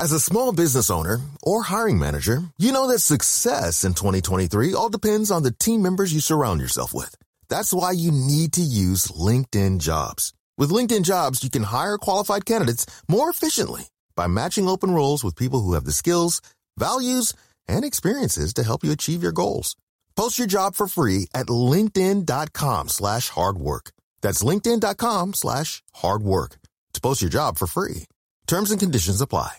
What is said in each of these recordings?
As a small business owner or hiring manager, you know that success in 2023 all depends on the team members you surround yourself with. That's why you need to use LinkedIn Jobs. With LinkedIn Jobs, you can hire qualified candidates more efficiently by matching open roles with people who have the skills, values, and experiences to help you achieve your goals. Post your job for free at linkedin.com slash hard work. That's linkedin.com slash hard work to post your job for free. Terms and conditions apply.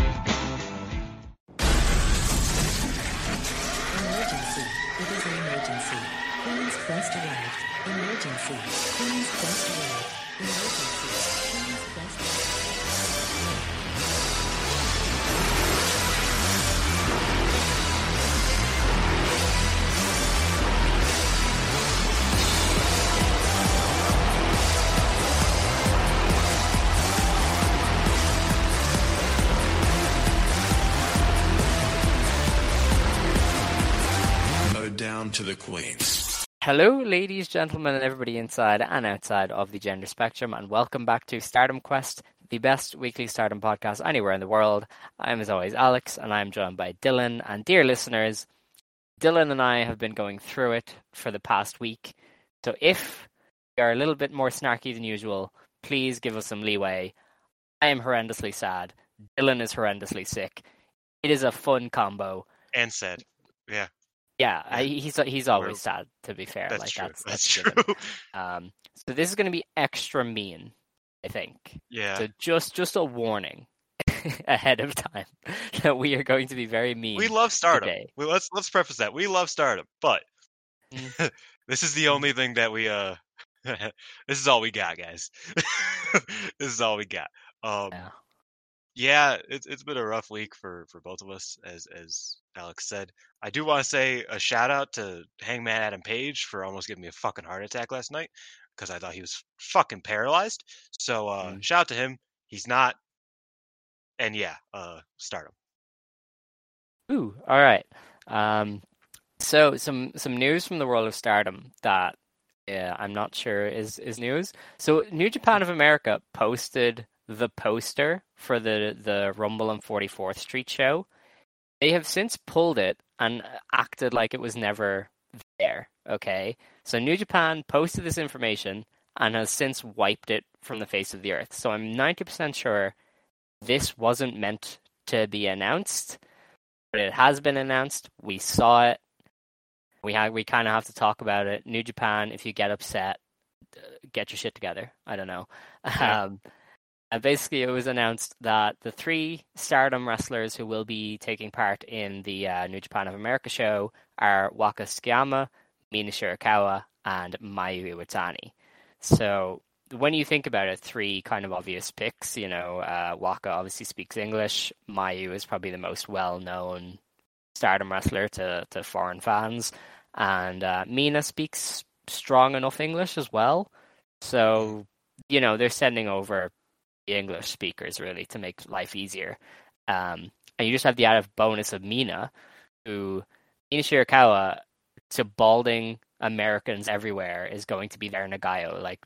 Hello, ladies, gentlemen, and everybody inside and outside of the gender spectrum, and welcome back to Stardom Quest, the best weekly Stardom podcast anywhere in the world. I'm, as always, Alex, and I'm joined by Dylan. And dear listeners, Dylan and I have been going through it for the past week. So if you are a little bit more snarky than usual, please give us some leeway. I am horrendously sad. Dylan is horrendously sick. It is a fun combo. and said, "Yeah, Yeah, I, he's he's always sad. To be fair, that's like true. that's That's, given. true." Um, so this is going to be extra mean, I think. yeah, So just just a warning ahead of time that we are going to be very mean. we love Stardom. We, let's let's preface that we love Stardom, but Mm. this is the only thing that we uh. this is all we got, guys. this is all we got. Um, Yeah. Yeah, it's it's been a rough week for for both of us, as as Alex said. I do want to say a shout out to Hangman Adam Page for almost giving me a fucking heart attack last night because I thought he was fucking paralyzed. So uh, Mm. shout out to him. He's not. And yeah, uh, Stardom. Ooh, all right. Um, so some some news from the world of Stardom that yeah, I'm not sure is is news. So New Japan of America posted the poster for the the Rumble on 44th Street show. They have since pulled it and acted like it was never there. Okay, so New Japan posted this information and has since wiped it from the face of the earth. So I'm 90% sure this wasn't meant to be announced but it has been announced. We saw it. We have we kind of have to talk about it. New Japan, if you get upset, get your shit together. I don't know. Yeah. Um, basically, it was announced that the three Stardom wrestlers who will be taking part in the uh, New Japan of America show are Waka Tsukiyama, Mina Shirakawa, and Mayu Iwatani. So when you think about it, three kind of obvious picks. You know, uh, Waka obviously speaks English. Mayu is probably the most well-known Stardom wrestler to to foreign fans, and uh, Mina speaks strong enough English as well. So you know they're sending over English speakers really to make life easier. Um, and you just have the added bonus of Mina, who Mina Shirakawa to balding Americans everywhere is going to be there in Nagayo. Like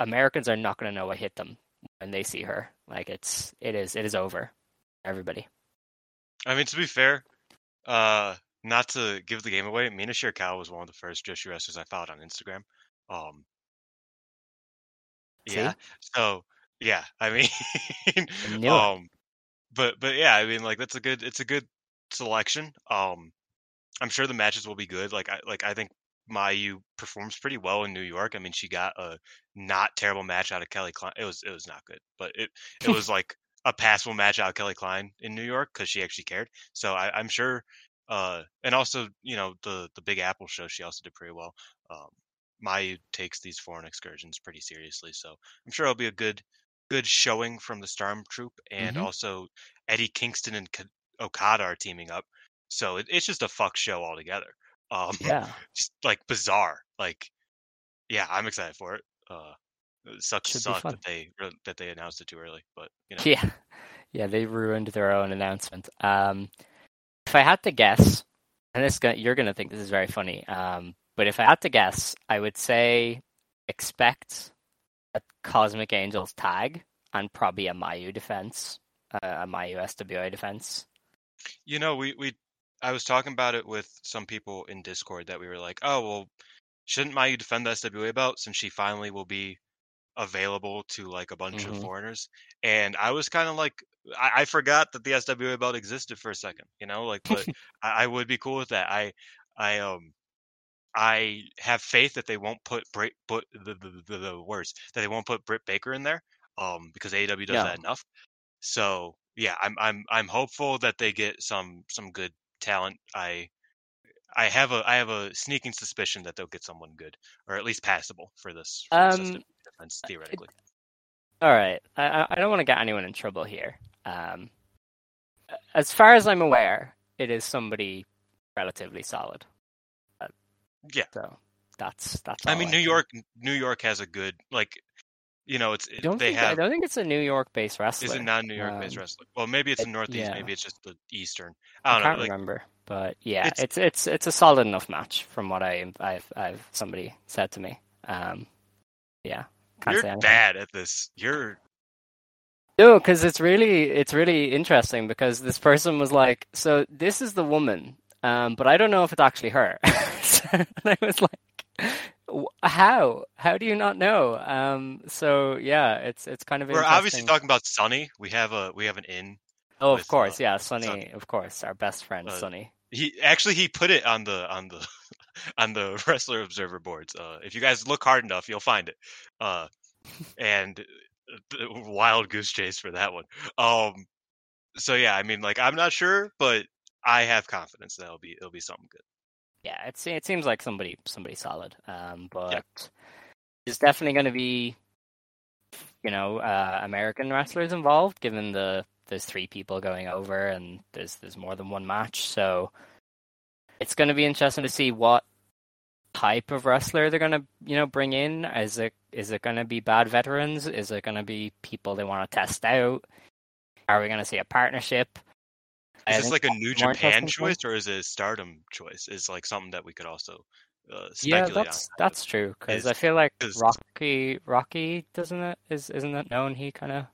Americans are not going to know what hit them when they see her. Like it's it is it is over. Everybody. I mean, to be fair, uh, not to give the game away, Mina Shirakawa was one of the first Joshi wrestlers I followed on Instagram. Um, yeah. So yeah, I mean, I um, but but yeah, I mean, like that's a good it's a good selection. Um, I'm sure the matches will be good. Like I like I think Mayu performs pretty well in New York. I mean, she got a not terrible match out of Kelly Klein. It was it was not good, but it it was like a passable match out of Kelly Klein in New York because she actually cared. So I, I'm sure. Uh, and also, you know, the the Big Apple show, she also did pretty well. Um, Mayu takes these foreign excursions pretty seriously, so I'm sure it'll be a good good showing from the Storm Troop, and Mhm. also Eddie Kingston and Ka- Okada are teaming up. So it, it's just a fuck show altogether. Um, Yeah. just like bizarre. Like, yeah, I'm excited for it. Uh, it sucks Should suck that they that they announced it too early, but you know, Yeah, yeah, they ruined their own announcement. Um, if I had to guess, and this go- you're gonna think this is very funny, um, but if I had to guess, I would say expect a Cosmic Angels tag and probably a Mayu defense, uh, a Mayu SWA defense. you know, we we I was talking about it with some people in Discord that we were like, oh well, shouldn't Mayu defend the SWA belt since she finally will be available to like a bunch of Mhm. foreigners? And I was kind of like, I, I forgot that the SWA belt existed for a second, you know, like, but I, I would be cool with that. I I um. I have faith that they won't put Brit, but the, the, the, the words that they won't put Britt Baker in there, um, because AEW does Yeah. that enough. So yeah, I'm I'm I'm hopeful that they get some some good talent. I I have a I have a sneaking suspicion that they'll get someone good or at least passable for this, for Um, defense theoretically. All right, I, I- I don't want to get anyone in trouble here. Um, as far as I'm aware, it is somebody relatively solid. Yeah. So that's that's. I mean, New can- York New York has a good like, you know, it's I don't they think I don't think it's a New York-based wrestler. Is it not New York based Um, wrestling? Well, maybe it's it- the Northeast. yeah. Maybe it's just the Eastern. I I don't can't know. Like, remember, but yeah, It's- it's, it's it's a solid enough match from what I I've I've somebody said to me. Um, yeah, you're bad at this. You're No, because it's really it's really interesting because this person was like, so this is the woman, um, but I don't know if it's actually her. and I was like, how? How do you not know? Um, so yeah, it's it's kind of we're obviously talking about Sunny. We have a we have an in. Oh, with, of course, uh, yeah, Sunny, Sonny. of course, our best friend, Uh, Sonny. He actually he put it on the on the on the wrestler observer boards. Uh, if you guys look hard enough, you'll find it. Uh, and uh, the wild goose chase for that one. Um, so yeah, I mean, like I'm not sure, but I have confidence that it'll be it'll be something good. Yeah, it's it seems like somebody somebody solid. Um, but there's definitely going to be, you know, uh, American wrestlers involved, given the there's three people going over and there's there's more than one match. So it's going to be interesting to see what type of wrestler they're going to you know bring in. Is it is it going to be bad veterans? Is it going to be people they want to test out? Are we going to see a partnership? Is this like a New Japan interesting for me. choice or is it a Stardom choice? Is like something that we could also uh, Yeah, that's on. that's true because I feel like Rocky Rocky doesn't it is isn't it known he kind of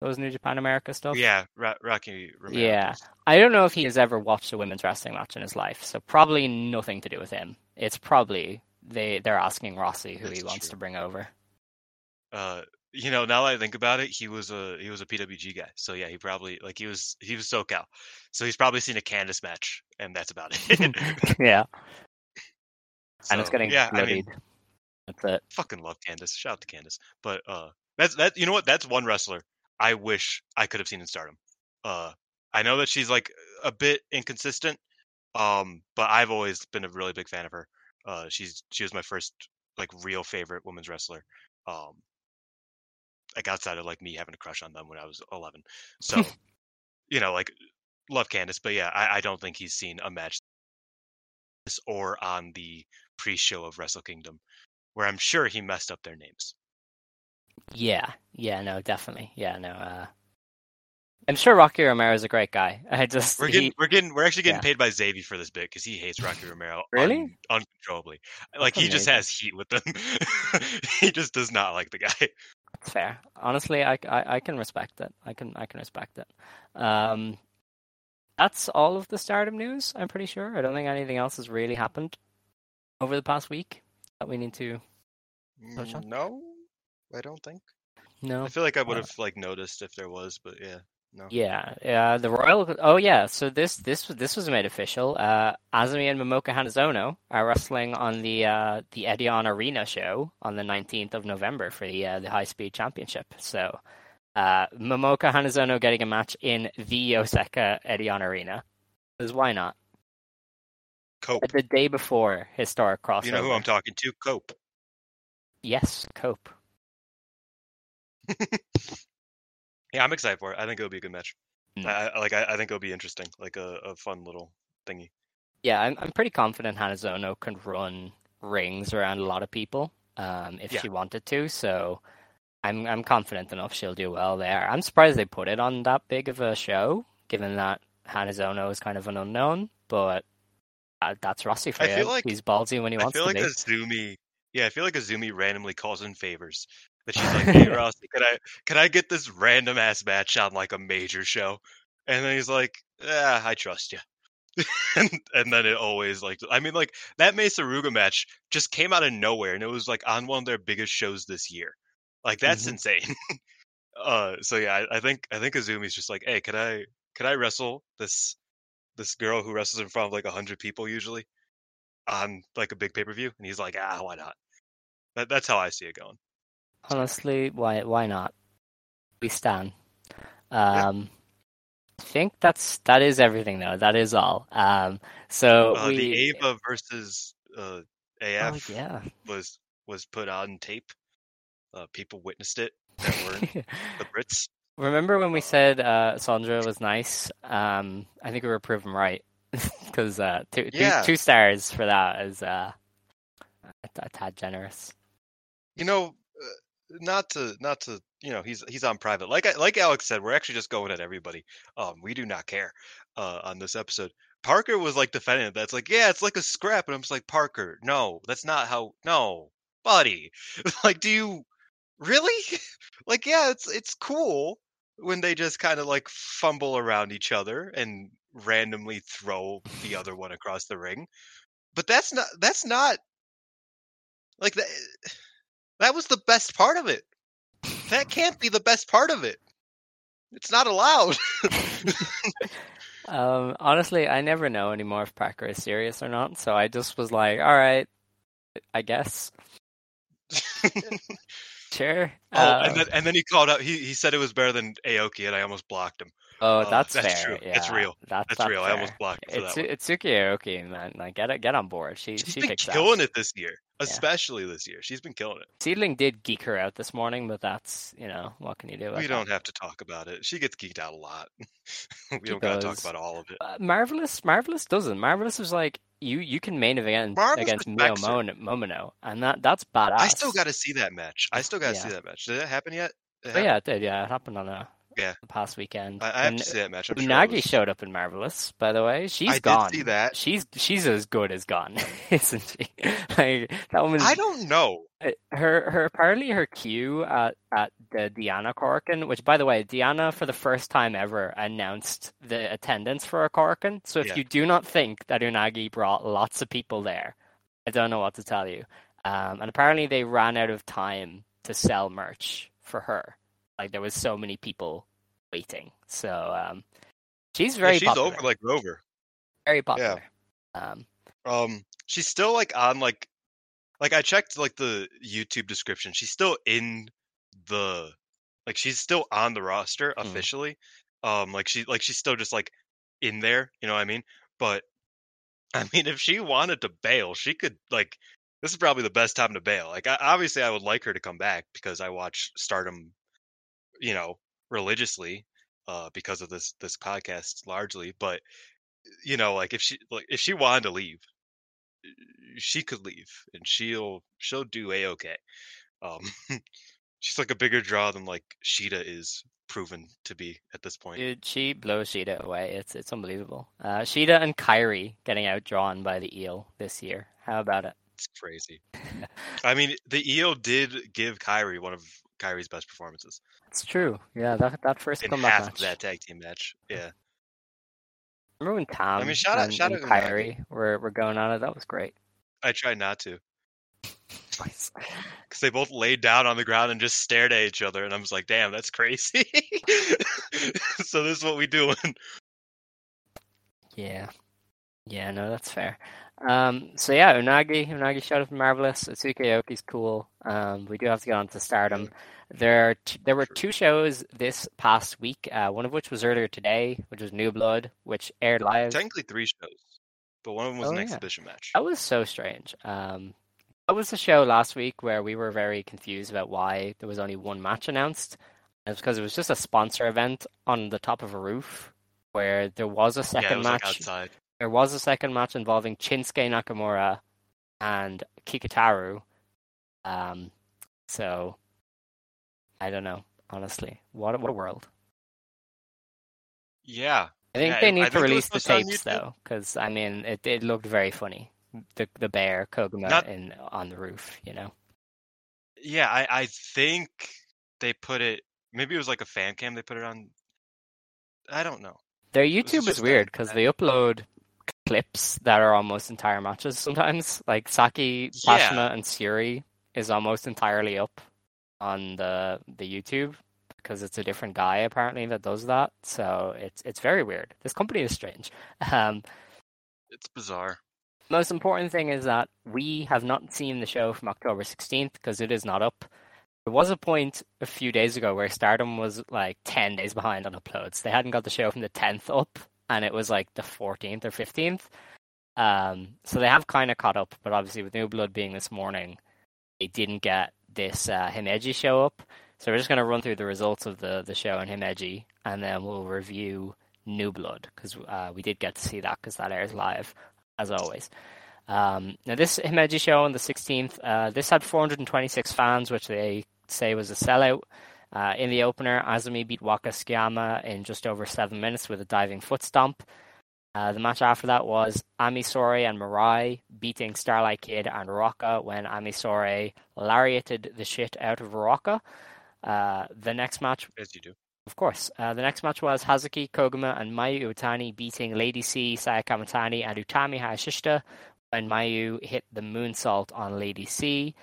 those New Japan America stuff. Yeah, Ro- Rocky. Romero Yeah. does. I don't know if he has ever watched a women's wrestling match in his life, so probably nothing to do with him. It's probably they they're asking Rossy who he That's wants true. to bring over. Uh, you know, now that I think about it, he was a he was a PWG guy. So yeah, he probably like he was he was SoCal. So he's probably seen a Candice match, and that's about it. yeah, and it's getting yeah, I mean, That's it. fucking love Candice. Shout out to Candice. But uh, that's that. You know what? That's one wrestler I wish I could have seen in Stardom. Uh, I know that she's like a bit inconsistent. Um, but I've always been a really big fan of her. Uh, she's she was my first like real favorite women's wrestler. Um, like outside of like me having a crush on them when I was 11. So, you know, like love Candice, but yeah, I, I don't think he's seen a match or on the pre-show of Wrestle Kingdom, where I'm sure he messed up their names. Yeah, yeah, no, definitely. Yeah, no. Uh, I'm sure Rocky Romero is a great guy. I just We're he- getting we're getting we're actually getting yeah. paid by Xavier for this bit because he hates Rocky Romero Really? un- uncontrollably. Like he just has heat with them. he just does not like the guy. That's fair. Honestly, I, I, I can respect it. I can I can respect it. Um, that's all of the Stardom news. I'm pretty sure. I don't think anything else has really happened over the past week that we need to. Touch on? No, I don't think. No. I feel like I would Uh, have like noticed if there was, but yeah, no. Yeah, yeah. The Royal. Oh yeah. So this this was this was made official. Uh, Azumi and Momoka Hanazono are wrestling on the uh, the Edion Arena show on the 19th of November for the uh, the High Speed Championship. So Uh, Momoka Hanazono getting a match in the Osaka Edion Arena. Because why not? Cope. The day before historic crossover. You know who I'm talking to? Cope. Yes, Cope. Yeah, I'm excited for it. I think it'll be a good match. Mm. I, I like. I, I think it'll be interesting, like a, a fun little thingy. Yeah, I'm I'm pretty confident Hanazono can run rings around a lot of people um, if Yeah. she wanted to. So I'm I'm confident enough she'll do well there. I'm surprised they put it on that big of a show, given that Hanazono is kind of an unknown. But uh, that's Rossy for I you. feel like- He's ballsy when he I wants feel to like be. Azumi. Yeah, I feel like Azumi randomly calls in favors. That she's like, "Hey Rossy, can I can I get this random ass match on like a major show?" And then he's like, "Yeah, I trust you." and and then it always like I mean like that Mesa Ruga match just came out of nowhere and it was like on one of their biggest shows this year. Like that's Mhm. insane. uh so yeah, I, I think I think Azumi's just like, "Hey, can I can I wrestle this this girl who wrestles in front of like a hundred people usually on like a big pay per view?" And he's like, "Ah, why not?" That, that's how I see it going. Honestly, why why not? We stand. Yeah. Um, I think that's that is everything though. That is all. Um, so Uh, we The Ava versus uh, oh AF yeah. was was put on tape. Uh, people witnessed it that weren't the Brits. Remember when we said uh, Sandra was nice? Um, I think we were proven right because uh, two, two- Yeah. two stars for that is uh, a, a tad generous. You know, not to not to you know he's he's on private. Like I- like Alex said, we're actually just going at everybody. Um, we do not care uh, on this episode. Parker was like defending it. That's like, yeah, it's like a scrap, and I'm just like, Parker, no, that's not how. No, buddy, like, do you really? like, yeah, it's it's cool when they just kind of like fumble around each other and randomly throw the other one across the ring. But that's not that's not like that. That was the best part of it. That can't be the best part of it. It's not allowed. Um, honestly, I never know anymore if Parker is serious or not. So I just was like, all right, I guess. Sure. Oh, Uh, and then and then he called out. He he said it was better than Aoki, and I almost blocked him. Oh, uh, that's, that's fair. true. That's yeah, real. That's, That's real. I almost fair. blocked It's it's Suki Aoki, man. Like get it, get on board. She She's she been killing it this year, especially this year. She's been killing it. Seedling did geek her out this morning, but that's you know what can you do? We don't that? have to talk about it. She gets geeked out a lot. we She don't gotta talk about all of it. Uh, Marvelous, Marvelous doesn't. Marvelous is like you you can main event Marvelous against Mio. Mon- Momono, and that that's badass. I still got to see that match. I still got to Yeah. see that match. Did that happen yet? It But yeah, it did. Yeah, it happened on a Yeah. the past weekend. I, I have And to see that match. Sure Unagi was- showed up in Marvelous, by the way. She's I gone. see that. She's she's as good as gone, isn't she? like that woman. I don't know. Uh, her her apparently her cue at at the Diana Korakuen, which by the way, Diana for the first time ever announced the attendance for a Korakuen. So if Yeah. you do not think that Unagi brought lots of people there, I don't know what to tell you. Um, and apparently they ran out of time to sell merch for her. Like there was so many people waiting. So um, she's Yeah, very she's popular. over like Rover. very popular. Um, Um, she's still like on like, like I checked like the YouTube description. She's still in the, like she's still on the roster Hmm. officially. Um, like she like she's still just like in there. You know what I mean? But I mean, if she wanted to bail, she could like. This is probably the best time to bail. Like, I, obviously, I would like her to come back because I watch Stardom, you know, religiously, uh, because of this this podcast largely. But you know, like if she like if she wanted to leave, she could leave, and she'll she'll do a okay. Um, she's like a bigger draw than like Sheeta is proven to be at this point. Dude, she blows Sheeta away. It's it's unbelievable. Uh, Sheeta and Kyrie getting outdrawn by the eel this year. How about it? It's crazy. I mean, the EO did give Kyrie one of Kyrie's best performances It's true. Yeah, that that first in comeback half match. of that tag team match. Yeah, Remember when Tom mean, shout out- and, shout and out. Kyrie were were going on it? That was great. I tried not to because they both laid down on the ground and just stared at each other, and I was like, "Damn, that's crazy." so this is what we doing. Yeah. Yeah, no, that's fair. Um, so yeah, Unagi, Unagi showed up marvelous. Atsuki Aoki's cool. Um, we do have to get on to Stardom. There, are t- there were two shows this past week. Uh, one of which was earlier today, which was New Blood, which aired live. Technically three shows, but one of them was Oh, an yeah. exhibition match. That was so strange. Um, that was the show last week where we were very confused about why there was only one match announced. And it's because it was just a sponsor event on the top of a roof where there was a yeah, second it was match. like outside. There was a second match involving Shinsuke Nakamura and Kikutaro. Um, so I don't know, honestly. What a, what a world. Yeah, I think Yeah, they need think to release the supposed to on tapes though, because I mean, it it looked very funny. The the bear Koguma Not- in on the roof, you know. yeah. I I think they put it. Maybe it was like a fan cam. They put it on. I don't know. Their YouTube is weird because they upload clips that are almost entire matches sometimes. Like Saki, Yeah. And Syuri is almost entirely up on the the YouTube because it's a different guy apparently that does that. So it's it's very weird. This company is strange. Um, It's bizarre. most important thing is that we have not seen the show from October 16th because it is not up. There was a point a few days ago where Stardom was like 10 days behind on uploads. They hadn't got the show from the 10th up, and it was like the 14th or 15th. Um, so they have kind of caught up, but obviously with New Blood being this morning, they didn't get this uh, Himeji show up. So we're just going to run through the results of the, the show in Himeji, and then we'll review New Blood because uh, we did get to see that because that airs live as always. Um, now, this Himeji show on the 16th, uh, this had 426 fans, which they say was a sellout. Uh, in the opener, Azumi beat Waka Tsukiyama in just over seven minutes with a diving foot stomp. Uh, the match after that was Ami Sourei and Mirai beating Starlight Kid and Rocca when Ami Sourei lariated the shit out of Rocca. Uh, the next match As you do. of course. Uh, the next match was Hazuki Koguma and Mayu Iwatani beating Lady C, Saya Kamitani, and Utami Hayashishita when Mayu hit the moonsault on Lady C.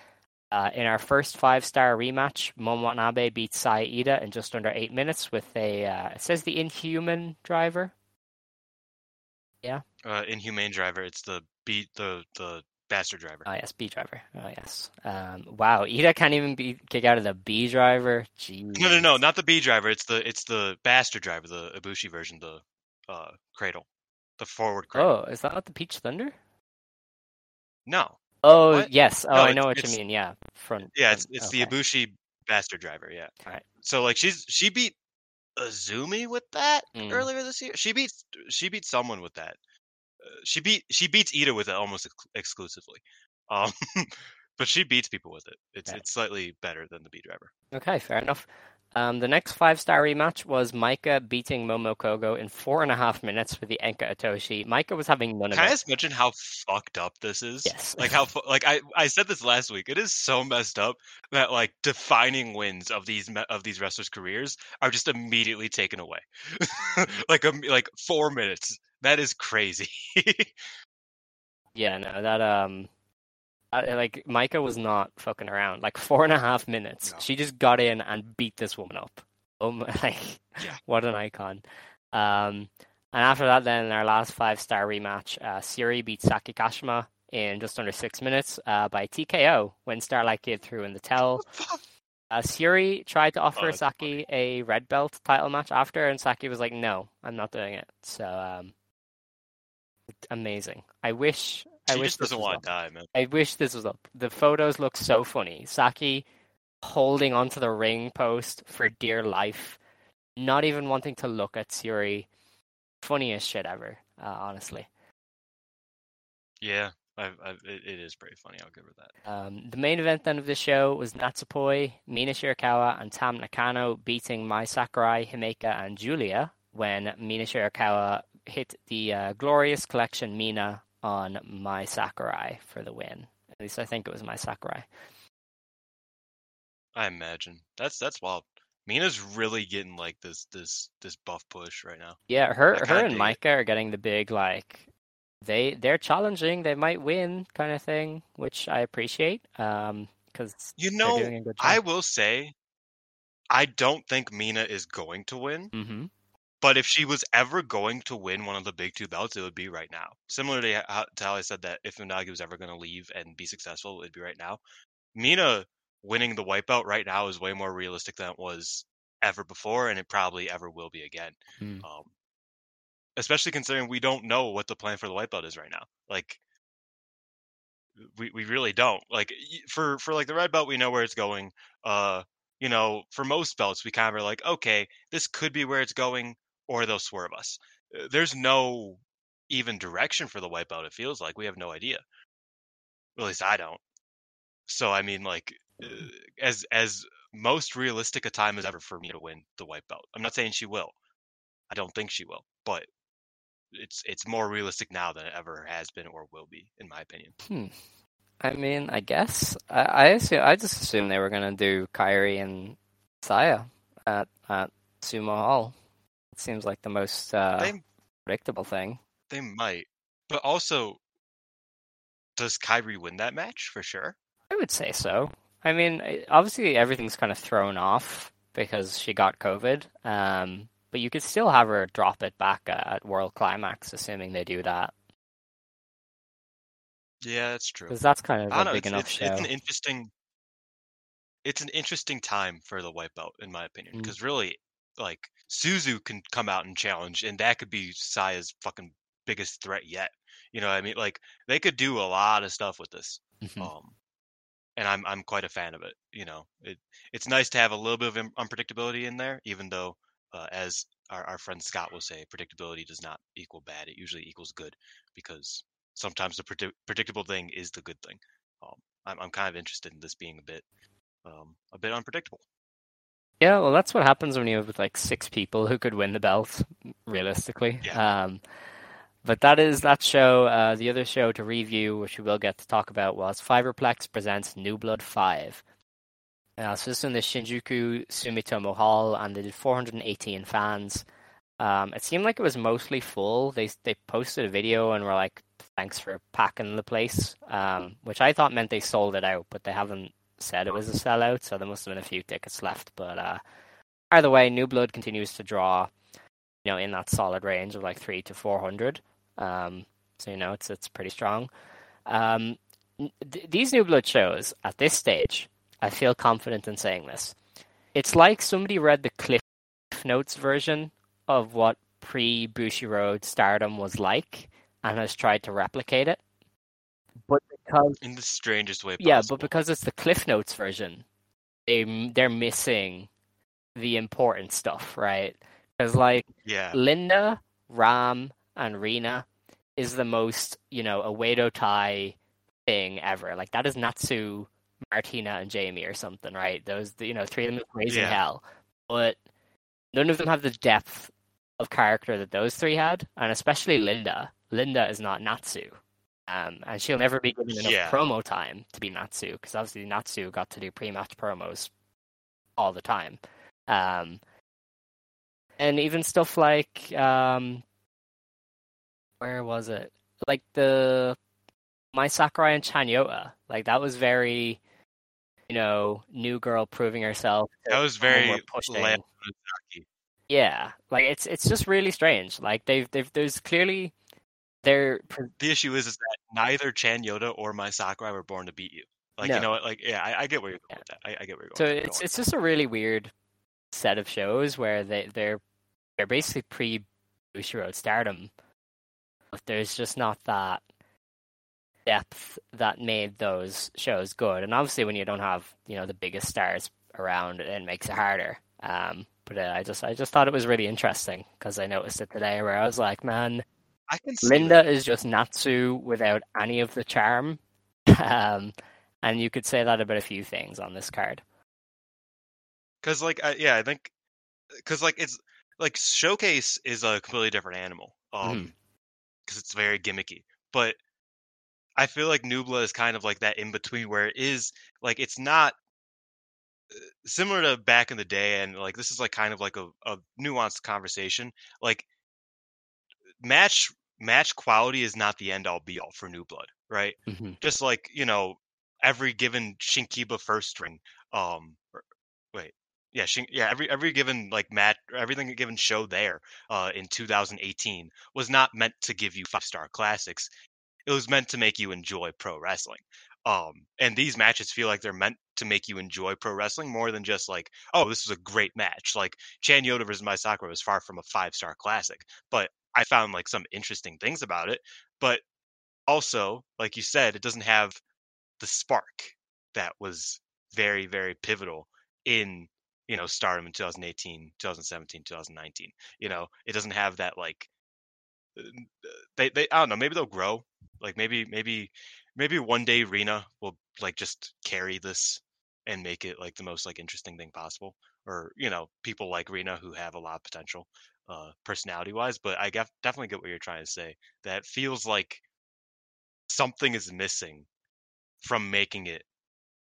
Uh, in our first five-star rematch, Momo Watanabe beat Saya Iida in just under eight minutes with a, uh, it says the Inhuman driver. Yeah. Uh, Inhumane driver. It's the beat the the bastard driver. Oh, yes, B driver. Oh, yes. Um, wow, Iida can't even be kick out of the B driver. Jeez. No, no, no, not the B driver. It's the it's the bastard driver, the Ibushi version, the uh cradle, the forward cradle. Oh, is that not the Peach Thunder? No, Oh, What? yes. Oh, No, I know what you mean. Yeah, front. yeah, it's it's okay. the Ibushi bastard driver. Yeah. Alright. So like she's she beat Azumi with that Mm. earlier this year. She beat she beat someone with that. Uh, she beat she beats Iida with it almost ex- exclusively. Um, but she beats people with it. It's Okay. it's slightly better than the B driver. Okay, fair enough. Um, the next five star rematch was Maika beating Momo Kohgo in four and a half minutes with the Enka Atoshi. Maika was having none of Can I it. just mention how fucked up this is? Yes. Like how like I I said this last week. It is so messed up that like defining wins of these of these wrestlers' careers are just immediately taken away. like um, like 4 minutes. That is crazy. Yeah, no, that um, like Maika was not fucking around. Like four and a half minutes, No. she just got in and beat this woman up. Oh my, like, Yeah. what an icon. Um, and after that, then in our last five star rematch, uh, Syuri beat Saki Kashima in just under six minutes uh, by TKO when Starlight Kid threw in the towel. Uh, Syuri tried to offer Oh, Saki a red belt title match after, and Saki was like, "No, I'm not doing it." So, um, amazing. I wish. I wish just this doesn't was want up. to die, man. I wish this was up. The photos look so funny. Saki holding onto the ring post for dear life, not even wanting to look at Syuri. Funniest shit ever, uh, honestly. Yeah. I, I, it, it is pretty funny. I'll give her that. Um, the main event then of the show was Natsupoi, Mina Shirakawa, and Tam Nakano beating Mai Sakurai, Himeka, and Giulia when Mina Shirakawa hit the uh, Glorious Collection Mina on Mai Sakurai for the win. At least I think it was Mai Sakurai. I imagine. That's that's wild. Mina's really getting like this this this buff push right now. Yeah, her her and dig it. Maika are getting the big like they they're challenging, they might win kind of thing, which I appreciate. Um, because You know, doing a good I will say I don't think Mina is going to win. hmm But if she was ever going to win one of the big two belts, it would be right now. Similar to how, to how I said that if Unagi was ever going to leave and be successful, it'd be right now. Mina winning the white belt right now is way more realistic than it was ever before, and it probably ever will be again. Hmm. Um, especially considering we don't know what the plan for the white belt is right now. Like, we we really don't. Like for for like the red belt, we know where it's going. Uh, you know, for most belts, we kind of are like, okay, this could be where it's going, or they'll swerve us. Uh, There's no even direction for the white belt. It feels like we have no idea. At least I don't. So I mean, like, uh, as as most realistic a time as ever for me to win the white belt. I'm not saying she will. I don't think she will, but it's it's more realistic now than it ever has been or will be, in my opinion. Hmm. I mean, I guess I I, assume, I just assumed they were gonna do Kyrie and Saya at at Sumo Hall. It seems like the most uh, They predictable thing. they might, but also, does Kyrie win that match for sure? I would say so. I mean, obviously everything's kind of thrown off because she got COVID. Um, but you could still have her drop it back at, World Climax, assuming they do that, Yeah, that's true. because that's kind of I a know. big It's, enough it's, show. it's an interesting. It's an interesting time for the white belt, in my opinion, Mm. because really, like Suzu can come out and challenge, and that could be Saya's fucking biggest threat yet. You know what I mean? Like they could do a lot of stuff with this. Mhm. Um, and I'm I'm quite a fan of it. You know, it it's nice to have a little bit of unpredictability in there, even though, uh, as our, our friend Scott will say, predictability does not equal bad. It usually equals good, because sometimes the predict- predictable thing is the good thing. Um, I'm I'm kind of interested in this being a bit um a bit unpredictable. Yeah, well, that's what happens when you have like six people who could win the belt, realistically. Yeah. Um, but that is that show. Uh, the other show to review, which we will get to talk about, was Fiberplex presents New Blood Five. Uh, so this is in the Shinjuku Sumitomo Hall, and they did 418 fans. Um, it seemed like it was mostly full. They they posted a video and were like, "Thanks for packing the place," um, which I thought meant they sold it out, but they haven't said it was a sellout, so there must have been a few tickets left. But uh, either way, New Blood continues to draw, you know, in that solid range of like three to four hundred. Um, so you know, it's it's pretty strong. Um, th- these New Blood shows at this stage, I feel confident in saying this. It's like somebody read the Cliff Notes version of what pre Bushiroad Stardom was like and has tried to replicate it. But because In the strangest way yeah, but because it's the Cliff Notes version, they they're missing the important stuff, right? Because like yeah, Linda, Ram, and Rina is the most you know a Oedo Tai thing ever. Like that is Natsu, Martina, and Jamie or something, right? Those you know three of them raising Yeah. hell, but none of them have the depth of character that those three had, and especially Linda. Linda is not Natsu. Um, and she'll never be given enough Yeah. promo time to be Natsu because obviously Natsu got to do pre-match promos all the time. Um, and even stuff like um, where was it? Like the Mai Sakurai and Chanyota, like that was very, you know, new girl proving herself. that was very pushing. Yeah, like it's it's just really strange. Like they've they've there's clearly they're The issue is, is that neither Chan Yoda or Mai Sakurai were born to beat you. Like No. you know what? Like yeah, I, I get where you're Yeah. going with that. I, I get where you're so going. with it's it's just a really weird set of shows where they they're they're basically pre Bushiroad Stardom, but there's just not that depth that made those shows good. And obviously, when you don't have you know the biggest stars around, it makes it harder. Um, but uh, I just I just thought it was really interesting because I noticed it today where I was like, man, I can see Linda is just Natsu without any of the charm. um, and you could say that about a few things on this card. because like I, yeah, I think because like it's like showcase is a completely different animal. Um, Mhm. because it's very gimmicky, but I feel like New Blood is kind of like that in between where it is like it's not uh, similar to back in the day, and like this is like kind of like a, a nuanced conversation. Like match match quality is not the end all be all for New Blood, right? Mm-hmm. just like you know every given Shinkiba first string. Um, or- wait, yeah, Shin, yeah, every every given like match, everything given show there uh, in 2018 was not meant to give you five star classics. It was meant to make you enjoy pro wrestling. Um, and these matches feel like they're meant to make you enjoy pro wrestling more than just like, oh, this was a great match. Like Chan Yoda versus Mai Sakura was far from a five star classic, but I found like some interesting things about it. But also, like you said, it doesn't have the spark that was very, very pivotal in you know stardom in 2018 2017 2019 you know it doesn't have that like uh, they they i don't know maybe they'll grow like maybe maybe maybe one day Rena will like just carry this and make it like the most like interesting thing possible or you know people like Rena who have a lot of potential uh personality wise but I get, definitely get what you're trying to say that feels like something is missing from making it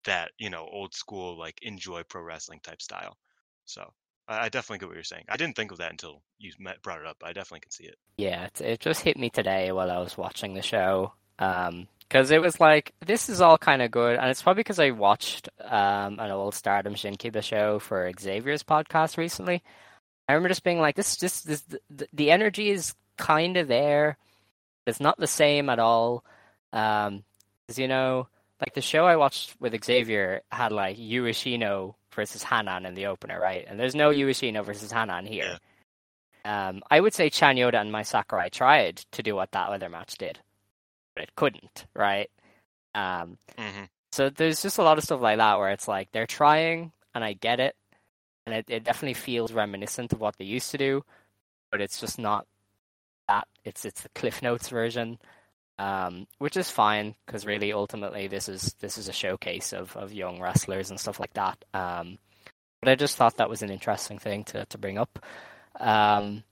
that you know old school like enjoy pro wrestling type style so I, definitely get what you're saying I didn't think of that until you met, brought it up I definitely can see it Yeah, it, it just hit me today while I was watching the show. Um, because it was like this is all kind of good, and it's probably because I watched um an old Stardom Shinkiba show for Xavier's podcast recently. I remember just being like, this, this, this, the, the energy is kind of there. It's not the same at all. Um, 'cause, you know, like the show I watched with Xavier had like Yu Ishino versus Hanan in the opener, right? And there's no Yu Ishino versus Hanan here. Um, I would say Chan Yoda and Mai Sakurai tried to do what that other match did, it couldn't, right? Um, hmm so there's just a lot of stuff like that where it's like they're trying, and I get it, and it, it definitely feels reminiscent of what they used to do, but it's just not that. It's it's the Cliff Notes version, um, which is fine because really ultimately this is this is a showcase of, of young wrestlers and stuff like that. Um, but I just thought that was an interesting thing to to bring up. Um,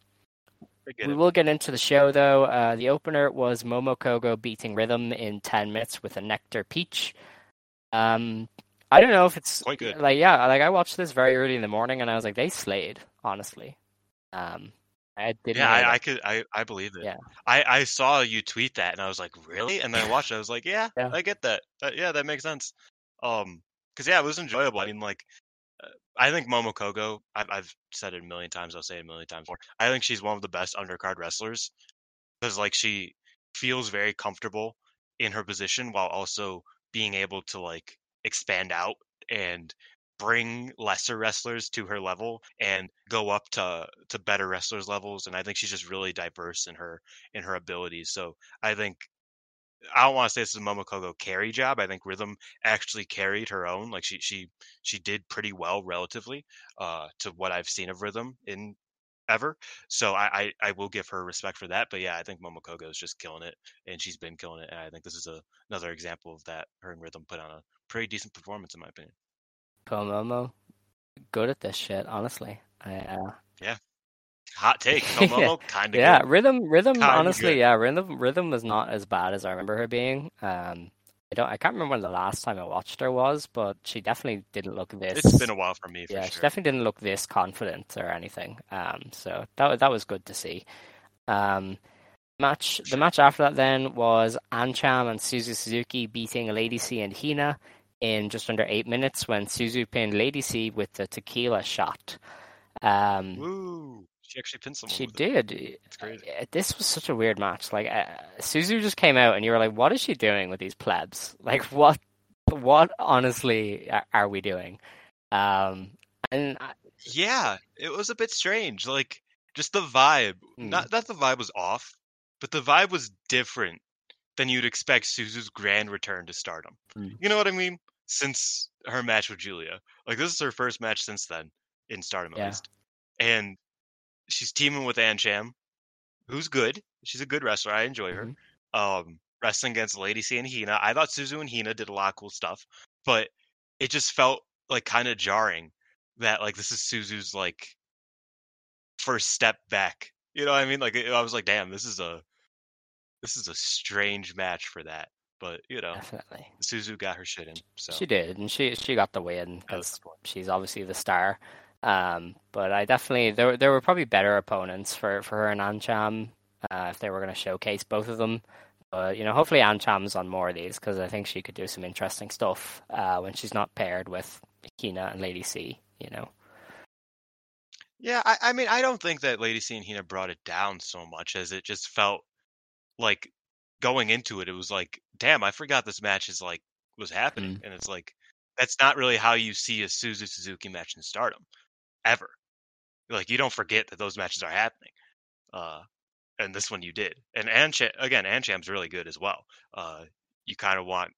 I get we it. will get into the show though. Uh, the opener was Momo Kohgo beating Rhythm in ten minutes with a Nectar Peach. Um, I don't know if it's Quite good. Like yeah, like I watched this very early in the morning and I was like, they slayed. Honestly, um, I didn't. Yeah, I, I could, I, I believe it. Yeah. I, I saw you tweet that, and I was like, really? And then I watched it. I was like, yeah, Yeah. I get that. Uh, yeah, that makes sense. Um, because yeah, it was enjoyable. I mean, like, I think Momo Kohgo. I've, I've said it a million times. I'll say it a million times more. I think she's one of the best undercard wrestlers because, like, she feels very comfortable in her position while also being able to like expand out and bring lesser wrestlers to her level and go up to to better wrestlers levels and i think she's just really diverse in her in her abilities so i think i don't want to say this is a momo kohgo carry job i think rhythm actually carried her own like she she she did pretty well relatively uh to what i've seen of rhythm in ever so I, I i will give her respect for that but yeah i think momo kohgo is just killing it and she's been killing it and i think this is a another example of that her and rhythm put on a pretty decent performance in my opinion Komomo, good at this shit. Honestly, I, uh, hot take Yeah. Kind of yeah, good. rhythm, rhythm. Kinda honestly, good. yeah, rhythm, rhythm was not as bad as I remember her being. Um, I don't, I can't remember when the last time I watched her was, but she definitely didn't look this. it's been a while for me for yeah, she definitely didn't look this confident or anything. Um, so that that was good to see. Um, match the match after that then was Ancham and Suzu Suzuki beating Lady C and Hina in just under eight minutes when Suzu pinned Lady C with the tequila shot. Um, Woo! She actually pinned someone. she with it. did. It's crazy. This was such a weird match. Like uh, Suzu just came out, and you were like, "What is she doing with these plebs? Like, what, what honestly are, we doing?" Um, and I- Yeah, it was a bit strange. Like just the vibe. Hmm. Not that the vibe was off, but the vibe was different than you'd expect Suzu's grand return to stardom. Hmm. You know what I mean? Since her match with Giulia. Like this is her first match since then in stardom at Yeah. least. And she's teaming with Ancham, who's good. She's a good wrestler. I enjoy her. Mhm. Um wrestling against Lady C and Hina. I thought Suzu and Hina did a lot of cool stuff, but it just felt like kind of jarring that like this is Suzu's like first step back. You know what I mean? Like I was like, damn, this is a this is a strange match for that. But you know, definitely. Suzu got her shit in. So She did, and she she got the win because she's obviously the star. Um, but I definitely there there were probably better opponents for for her and Ancham uh, if they were going to showcase both of them. But you know, hopefully Ancham's on more of these because I think she could do some interesting stuff uh, when she's not paired with Hina and Lady C. You know. Yeah, I, I mean, I don't think that Lady C and Hina brought it down so much as it just felt like going into it, it was like, damn, I forgot this match is like was happening, and it's like that's not really how you see a Suzu Suzuki match in Stardom, ever. Like you don't forget that those matches are happening, uh, and this one you did. And Ancham again, Ancham's really good as well. Uh, you kind of want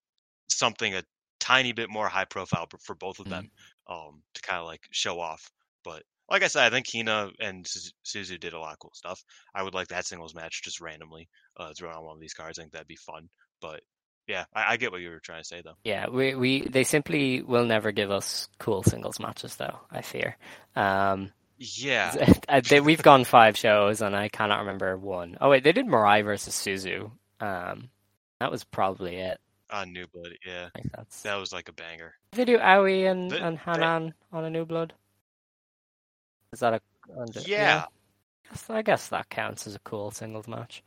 something a tiny bit more high profile for both of them um, to kind of like show off. But like I said, I think Hina and Suzu- Suzu did a lot of cool stuff. I would like that singles match just randomly uh, thrown on one of these cards. I think that'd be fun. But yeah, I, I get what you were trying to say though. Yeah, we we they simply will never give us cool singles matches though. I fear. Um, Yeah, they, we've gone five shows and I cannot remember one. Oh wait, they did Mirai versus Suzu. Um, that was probably it. on New Blood. Yeah, I think that's. that was like a banger. Did they do Aoi and, The- and they- Hanan on a New Blood? Is that a? under- Yeah. Guess- I guess that counts as a cool singles match.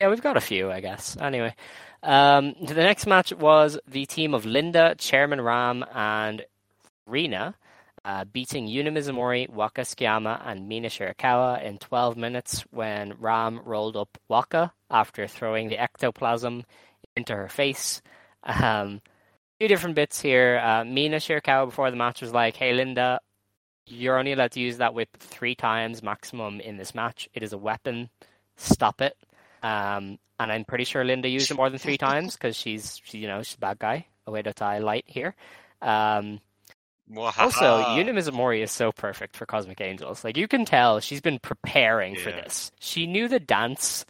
Yeah, we've got a few, I guess. Anyway, um, the next match was the team of Linda, Chairman Ram, and Rina uh, beating Yuna Mizumori, Waka Tsukiyama, and Mina Shirakawa in 12 minutes when Ram rolled up Waka after throwing the ectoplasm into her face. Um, two different bits here. Uh, Mina Shirakawa before the match was like, "Hey Linda, you're only allowed to use that whip three times maximum in this match. It is a weapon. Stop it." Um, and I'm pretty sure Linda used it more than three times because she's, she, you know, she's a bad guy. Away to tie light here. Um, also. Yuna Mizumori is so perfect for Cosmic Angels. Like you can tell, she's been preparing for this. She knew the dance,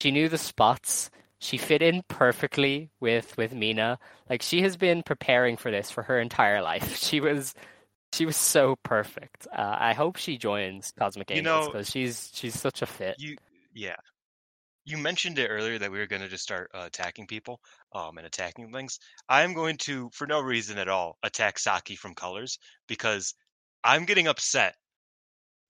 she knew the spots. She fit in perfectly with with Mina. Like she has been preparing for this for her entire life. She was she was so perfect. Uh, I hope she joins Cosmic You Angels know- because she's she's such a fit. You yeah. You mentioned it earlier that we were going to just start uh, attacking people um, and attacking things. I am going to, for no reason at all, attack Saki from Colors because I'm getting upset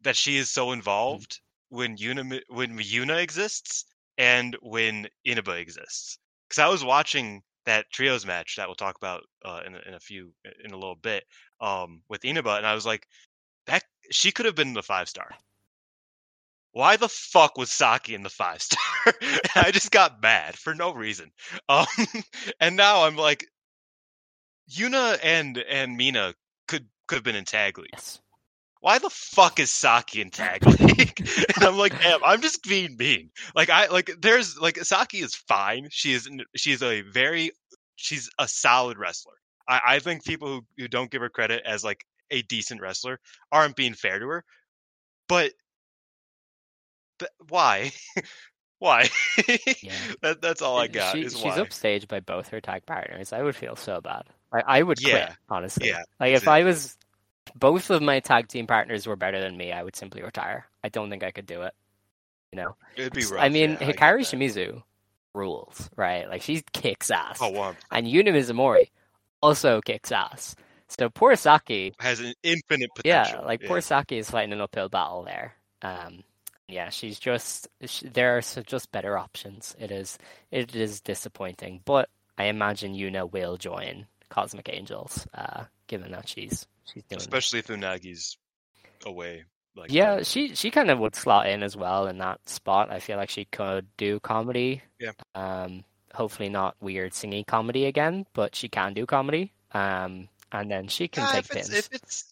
that she is so involved when Yuna when Yuna exists and when Inaba exists. Because I was watching that trios match that we'll talk about uh, in a, in a few in a little bit um, with Inaba, and I was like, that she could have been the five star why the fuck was Saki in the five star? I just got mad for no reason. Um, and now I'm like, Yuna and and Mina could could have been in tag league. Yes. Why the fuck is Saki in tag league? and I'm like, damn, I'm just being mean. Like I like there's like Saki is fine. She is she's a very she's a solid wrestler. I, I think people who, who don't give her credit as like a decent wrestler aren't being fair to her. But but why? why? Yeah. that, that's all I got. She, she's why. upstaged by both her tag partners. I would feel so bad. I, I would quit, Yeah. honestly. Yeah, Like if I was both of my tag team partners were better than me, I would simply retire. I don't think I could do it. You know. It'd be rough. I mean, yeah, Hikari that. Shimizu rules, right? Like she kicks ass. Oh, wow. And Yuna Mizumori also kicks ass. So poor Saki, has an infinite potential. yeah, like poor Saki is fighting an uphill battle there. Um, yeah, she's just sh there are just better options. It is it is disappointing, but I imagine Yuna will join Cosmic Angels, uh, given that she's she's doing. especially if Unagi's away. Like yeah, that. she she kind of would slot in as well in that spot. I feel like she could do comedy. Yeah. Um, hopefully not weird singing comedy again, but she can do comedy. Um, and then she can Ah, take if it's pins. if it's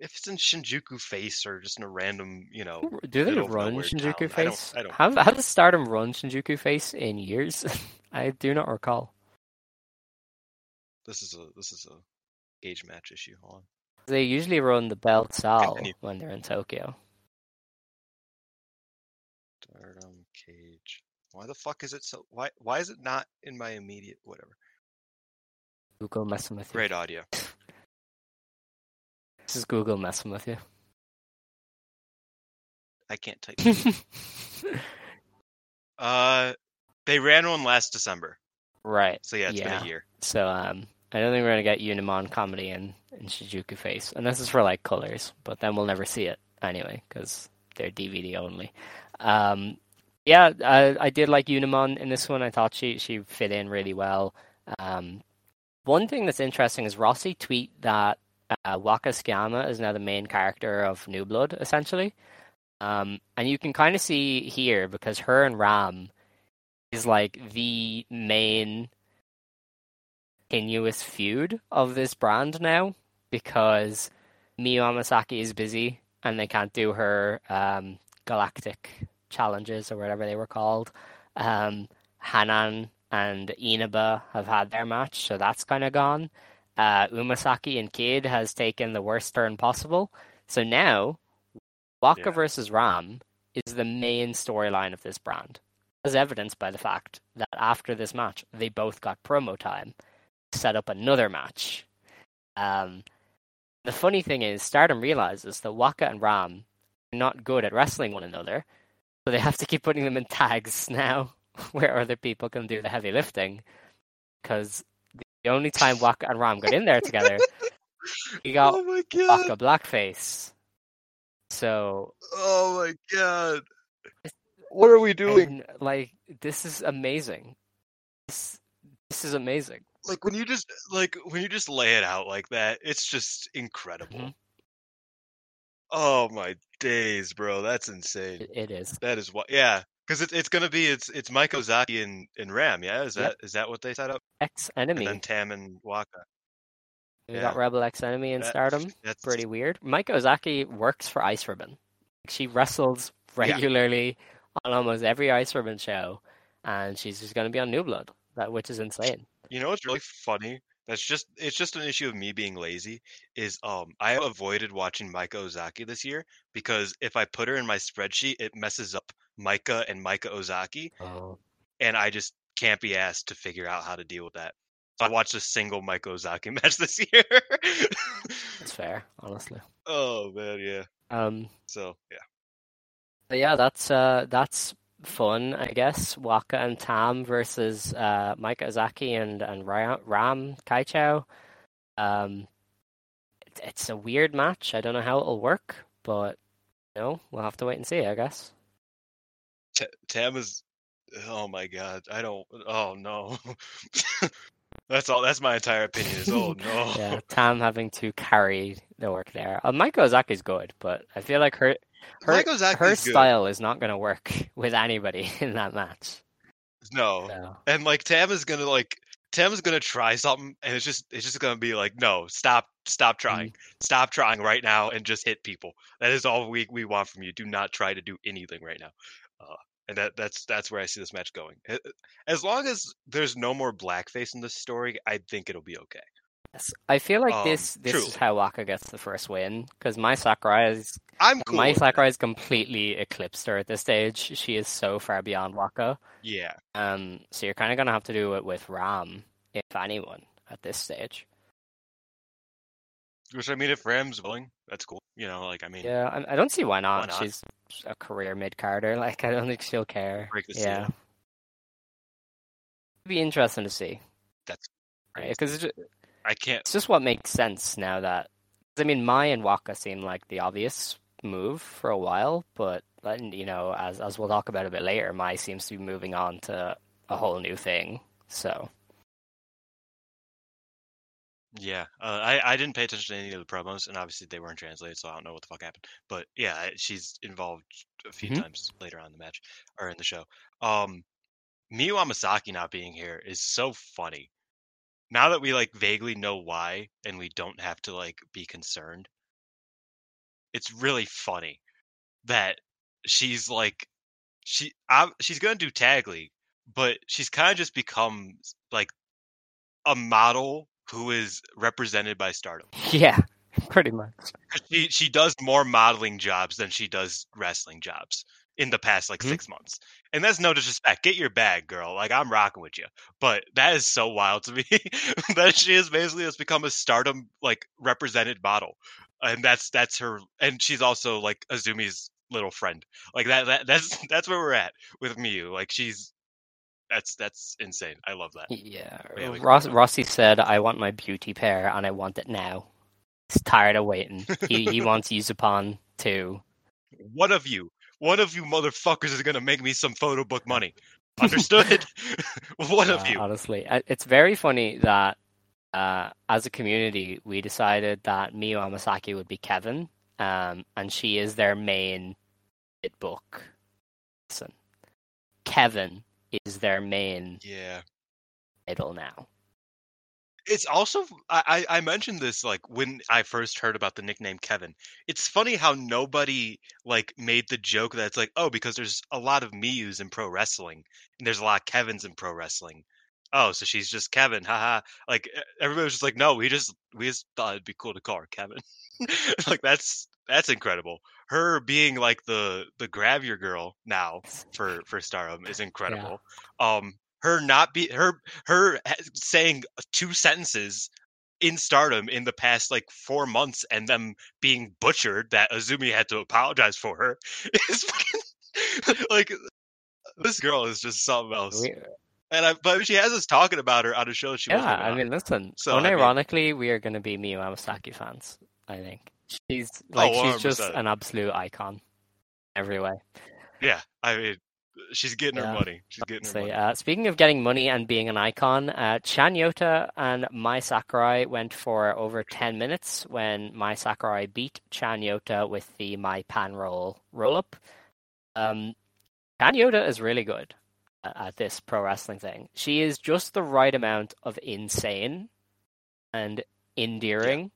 if it's in Shinjuku face or just in a random, you know, Do they run Shinjuku town, I don't- Face? I don't- Have have Stardom run Shinjuku Face in years? I do not recall. this is a this is a gauge match issue. Hold on. They usually run the Belle Salle when they're in Tokyo. Stardom cage. Why the fuck is it so? Why why is it not in my immediate whatever? Google messing with you. Great audio. Is Google messing with you. I can't type. uh, they ran one last December, right. so yeah, it's yeah. been a year. So um, I don't think we're gonna get Unimon comedy in in Shinjuku Face, and this is for like colors. But then we'll never see it anyway because they're DVD only. Um, yeah, I, I did like Unimon in this one. I thought she she fit in really well. Um, one thing that's interesting is Rossy tweet that uh, Waka Tsukiyama is now the main character of New Blood, essentially. Um, and you can kind of see here because her and Ram is like the main continuous feud of this brand now because Miyu Amasaki is busy and they can't do her um, galactic challenges or whatever they were called. Um, Hanan and Inaba have had their match, so that's kind of gone. Uh, Umesaki and Kid has taken the worst turn possible. So now, Waka Yeah. versus Ram is the main storyline of this brand, as evidenced by the fact that after this match, they both got promo time to set up another match. Um, the funny thing is, Stardom realizes that Waka and Ram are not good at wrestling one another, so they have to keep putting them in tags now, where other people can do the heavy lifting. Because the only time Waka and Ram got in there together, we got oh my god! Waka Blackface. So, Oh my god! What are we doing? and, like, this is amazing. This, this is amazing. Like when you just like when you just lay it out like that, it's just incredible. Mhm. Oh my days, bro! That's insane. It, it is. That is what, yeah, because it's it's gonna be it's it's Maika Ozaki and, and Ram, yeah. Is Yep. that is that what they set up? Ex And enemy. then Tam and Waka. We got. Rebel X Enemy in That- Stardom. That's Pretty weird. Maika Ozaki works for Ice Ribbon. She wrestles regularly on almost every Ice Ribbon show, and she's just going to be on New Blood, that which is insane. You know what's really funny? That's just it's just an issue of me being lazy. Is um I avoided watching Maika Ozaki this year because if I put her in my spreadsheet, it messes up Maika and Maika Ozaki, Oh, and I just can't be asked to figure out how to deal with that. So I watched a single Maika Ozaki match this year. that's fair, honestly. oh man, yeah. Um, So yeah. yeah, that's uh, that's fun, I guess. Waka and Tam versus uh, Maika Ozaki and and Ra- Ram Kaichou. Um, it, it's a weird match. I don't know how it'll work, but you know, we'll have to wait and see, I guess. T- Tam is oh my god, I don't oh no. that's all that's my entire opinion is oh no. yeah, Tam having to carry the work there. Uh, Maika Ozaki's good, but I feel like her her her good. style is not going to work with anybody in that match. No. So, And like Tam is gonna like Tam is gonna try something and it's just it's just gonna be like, no, stop stop trying. Stop trying right now and just hit people. That is all we, we want from you. Do not try to do anything right now. Uh, and that that's that's where I see this match going. As long as there's no more blackface in this story, I think it'll be okay. Yes. I feel like Um, this this is how Waka gets the first win because Mai Sakurai is I'm cool. my. Sakurai is completely eclipsed her at this stage. She is so far beyond Waka. Yeah. Um, so you're kind of gonna have to do it with Ram, if anyone, at this stage. Which I mean if Ram's willing, that's cool. You know, like I mean Yeah, I, I don't see why not. not? She's a career mid carder. Like I don't think she'll care. Break the yeah, it'd be interesting to see. That's Right, because I can't it's just what makes sense now that I mean, Mai and Waka seem like the obvious move for a while, but then, you know, as as we'll talk about a bit later, Mai seems to be moving on to a whole new thing. So Yeah, uh, I I didn't pay attention to any of the promos, and obviously they weren't translated, so I don't know what the fuck happened. But yeah, she's involved a few Mhm. times later on in the match or in the show. Um, Miyu Amasaki not being here is so funny. Now that we like vaguely know why, and we don't have to like be concerned, it's really funny that she's like she I, she's gonna do tag league, but she's kind of just become like a model who is represented by Stardom. yeah, pretty much She she does more modeling jobs than she does wrestling jobs in the past like Mhm. six months. And that's no disrespect. Get your bag, girl. Like I'm rocking with you. But that is so wild to me that she is basically has become a stardom like represented model. And that's that's her and she's also like Azumi's little friend. Like that, that that's that's where we're at with Miyu. Like she's that's that's insane. I love that. Yeah, Yeah, we Ross, move. Rossy said, "I want my beauty pair, and I want it now." He's tired of waiting. he he wants Yuzupon too. One of you, one of you motherfuckers is gonna make me some photo book money. Understood? one of Uh, you. honestly, it's very funny that uh, as a community, we decided that Miyu Amasaki would be Kevin, um, and she is their main bit book. Listen, Kevin is their main Yeah. idol now. It's also I, I mentioned this like when I first heard about the nickname Kevin. It's funny how nobody like made the joke that it's like, oh, because there's a lot of Miyus in pro wrestling and there's a lot of Kevins in pro wrestling. Oh, so she's just Kevin, haha. Like everybody was just like, no, we just we just thought it'd be cool to call her Kevin. like that's that's incredible. Her being like the the grab your girl now for for Stardom is incredible. Um, her not be her her eh, saying two sentences in Stardom in the past like four months and them being butchered that Azumi had to apologize for her is fucking like this girl is just something else. We- And I but she has us talking about her on a show she yeah, I mean, listen. So, I mean- unironically, we are going to be Miyu Amasaki fans. I think she's oh, like Oh, she's just an absolute icon every way. yeah, I mean she's getting Yeah. her money. She's getting her money. uh, speaking of getting money and being an icon, uh, Chan Yota and Mai Sakurai went for over 10 minutes when Mai Sakurai beat Chan Yota with the Mai Pan roll roll up. Um, Chan Yota is really good at, at this pro wrestling thing. She is just the right amount of insane and endearing.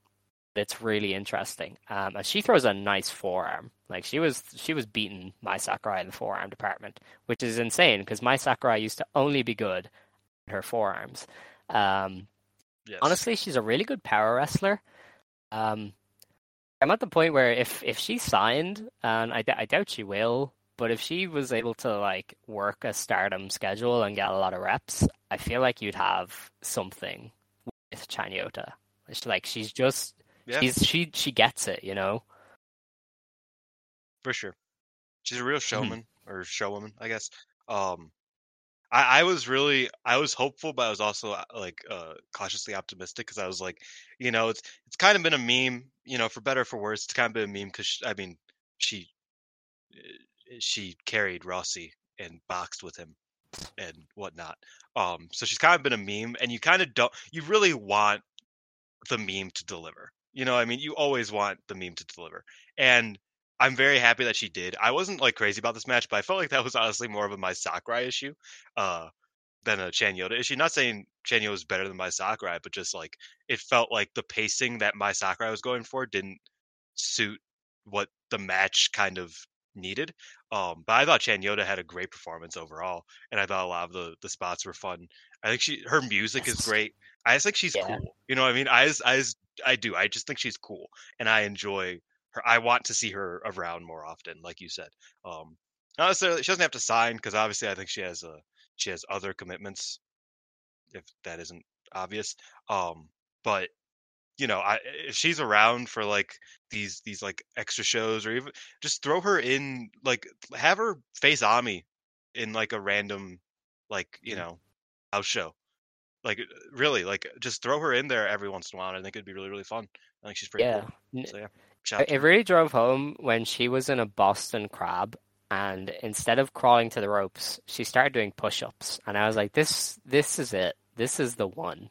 It's really interesting. Um, and she throws a nice forearm. Like she was, she was beating Mai Sakurai in the forearm department, which is insane because Mai Sakurai used to only be good at her forearms. Um, Yes. honestly, she's a really good power wrestler. Um, I'm at the point where if if she signed, and I, d- I doubt she will, but if she was able to like work a Stardom schedule and get a lot of reps, I feel like you'd have something with Chanyota. It's like she's just yeah, she's she she gets it, you know. for sure. She's a real Mm-hmm. showman or showwoman, I guess. Um, I, I was really I was hopeful, but I was also uh, like uh, cautiously optimistic because I was like, you know, it's it's kind of been a meme, you know, for better or for worse. It's kind of been a meme because I mean, she uh, she carried Rossy and boxed with him and whatnot. Um, so she's kind of been a meme, and you kind of don't you really want the meme to deliver. You know, I mean, you always want the meme to deliver, and I'm very happy that she did. I wasn't like crazy about this match, but I felt like that was honestly more of a Mai Sakurai issue uh, than a Chanyota issue. Not saying Chanyota is better than Mai Sakurai, but just like it felt like the pacing that Mai Sakurai was going for didn't suit what the match kind of needed. Um, but I thought Chanyota had a great performance overall, and I thought a lot of the the spots were fun. I think she her music is great. I just think she's Yeah. cool. You know what I mean? I just, I just, I do. I just think she's cool, and I enjoy her. I want to see her around more often, like you said. Um, not necessarily she doesn't have to sign because obviously I think she has a she has other commitments. If that isn't obvious, um, but you know, I if she's around for like these these like extra shows or even just throw her in like have her face Ami in like a random like you know house show. Like really, like just throw her in there every once in a while. And I think it'd be really really fun. I think she's pretty Yeah. cool. So yeah, It shout it really drove home when she was in a Boston crab and instead of crawling to the ropes, she started doing push-ups and I was like this this is it. This is the one.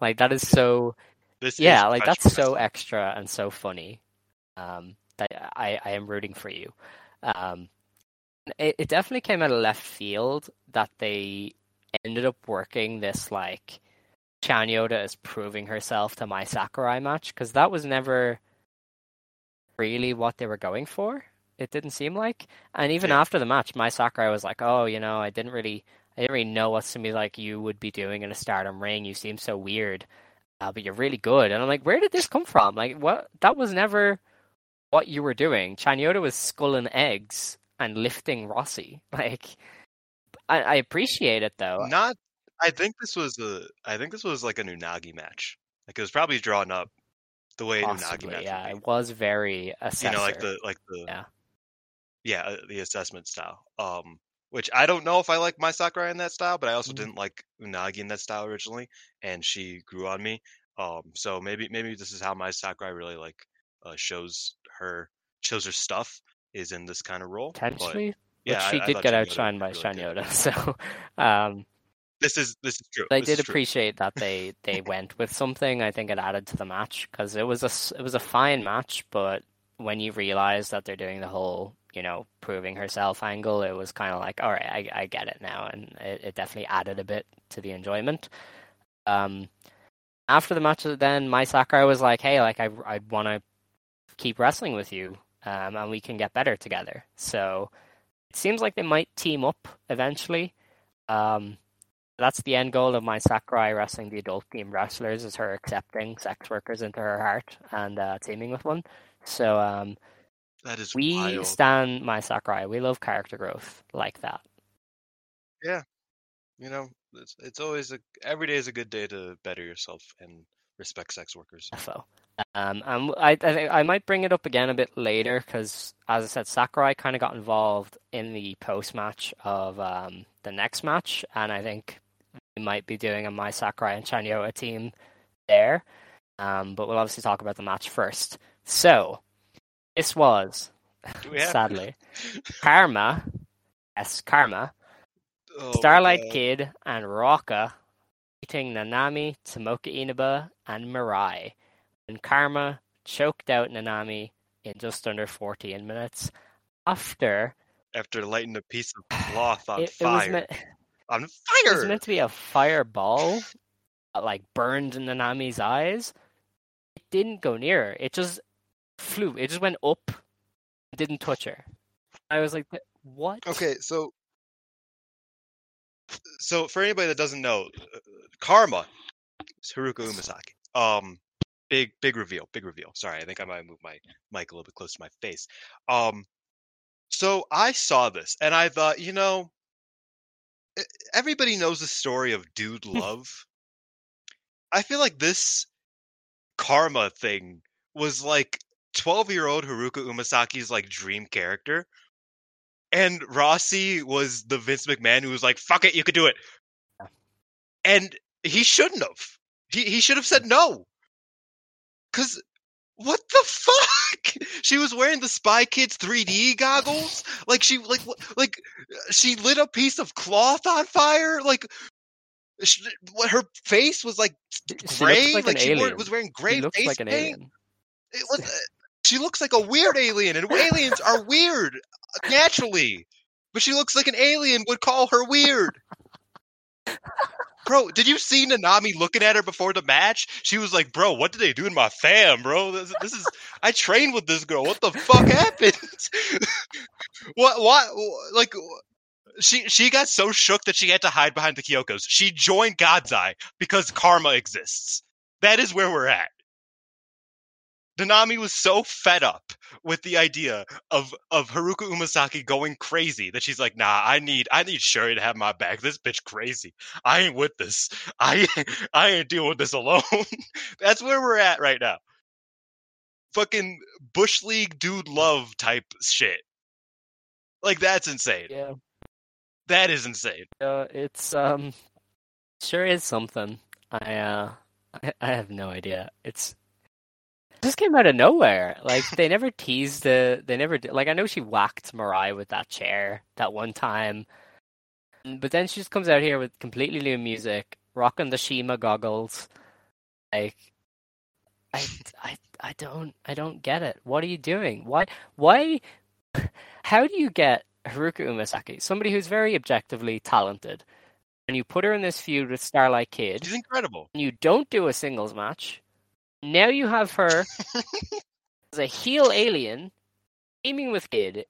Like that is so This yeah, is like that's so extra and so funny. Um that I I am rooting for you. Um it, it definitely came out of left field that they ended up working this like Chanyota is proving herself to Mai Sakurai match because that was never really what they were going for. It didn't seem like, and even Yeah. after the match, Mai Sakurai was like, "Oh, you know, I didn't really, I didn't really know what somebody like you would be doing in a Stardom ring. You seem so weird, uh, but you're really good." And I'm like, "Where did this come from? Like, what? That was never what you were doing. Chanyota was sculling eggs and lifting Rossy. Like, I, I appreciate it though. Not. I think this was a. I think this was like an Unagi match. Like it was probably drawn up the way an Unagi match yeah. It was very assessor. you know, like the like the Yeah. yeah uh, the assessment style. Um, which I don't know if I like Mai Sakurai in that style, but I also Mhm. didn't like Unagi in that style originally, and she grew on me. Um, so maybe maybe this is how Mai Sakurai really like uh, shows her shows her stuff is in this kind of role. Potentially. Yeah, but she I did thought get outshined by really did. Chanyota. So, um, This is this is true. I This did is true. appreciate that they they went with something. I think it added to the match because it was a it was a fine match, but when you realize that they're doing the whole you know proving herself angle, it was kind of like all right, I I get it now, and it, it definitely added a bit to the enjoyment. Um, after the match, then Mai Sakurai was like, hey, like I I want to keep wrestling with you, um, and we can get better together. So it seems like they might team up eventually. Um, that's the end goal of Mai Sakurai wrestling the adult team wrestlers is her accepting sex workers into her heart and uh, teaming with one. So um, That is we wild. stand Mai Sakurai. We love character growth like that. Yeah, you know, it's it's always a every day is a good day to better yourself and respect sex workers. FO. Um, and I, I think I might bring it up again a bit later because, as I said, Sakurai kind of got involved in the post match of um, the next match, and I think we might be doing a Mai Sakurai and Chanyota team there. Um, but we'll obviously talk about the match first. So, this was Do we have to? sadly Karma, yes, Karma, Oh Starlight. Kid, and Ruaka beating Nanami, Tomoka Inaba, and Mirai. And Karma choked out Nanami in just under 14 minutes after After lighting a piece of cloth on it, it was fire. meant, on it was meant to be a fireball that like burned in Nanami's eyes. It didn't go near her. It just flew. It just went up. It didn't touch her. I was like, what? Okay, so so for anybody that doesn't know, uh, Karma is Haruka Umesaki. Um, big big reveal, big reveal. Sorry, I think I might move my mic a little bit close to my face. Um, so I saw this and I thought, you know, everybody knows the story of Dude Love. I feel like this Karma thing was like 12 year old Haruka Umesaki's like dream character. And Rossy was the Vince McMahon who was like, fuck it, you could do it. And he shouldn't have. He he should have said no. Cause what the fuck? She was wearing the Spy Kids 3D goggles. Like she like like she lit a piece of cloth on fire. Like sh- what her face was like She gray. looks like, like she wore- alien. was wearing gray looks face like an paint. alien. It was. Uh, She looks like a weird alien, and aliens are weird naturally. But she looks like an alien would call her weird. Bro, did you see Nanami looking at her before the match? She was like, "Bro, what did they do in my fam, bro? This, this is I trained with this girl. What the fuck happened? what? What? Like." She she got so shook that she had to hide behind the Kyokos. She joined God's Eye because karma exists. That is where we're at. Nanami was so fed up with the idea of of Haruka Umesaki going crazy that she's like, "Nah, I need I need Sherry to have my back. This bitch crazy. I ain't with this. I I ain't dealing with this alone." That's where we're at right now. Fucking bush league dude love type shit. Like that's insane. Yeah. That is insane. Uh, it's um, sure is something. I uh, I, I have no idea. It's it just came out of nowhere. Like they never teased the, they never did. Like I know she whacked Mirai with that chair that one time, but then she just comes out here with completely new music, rocking the Shima goggles. Like, I, I, I don't, I don't get it. What are you doing? Why, why? How do you get Haruka Umesaki, somebody who's very objectively talented, and you put her in this feud with Starlight Kid, She's incredible. and you don't do a singles match. Now you have her as a heel alien teaming with Kid,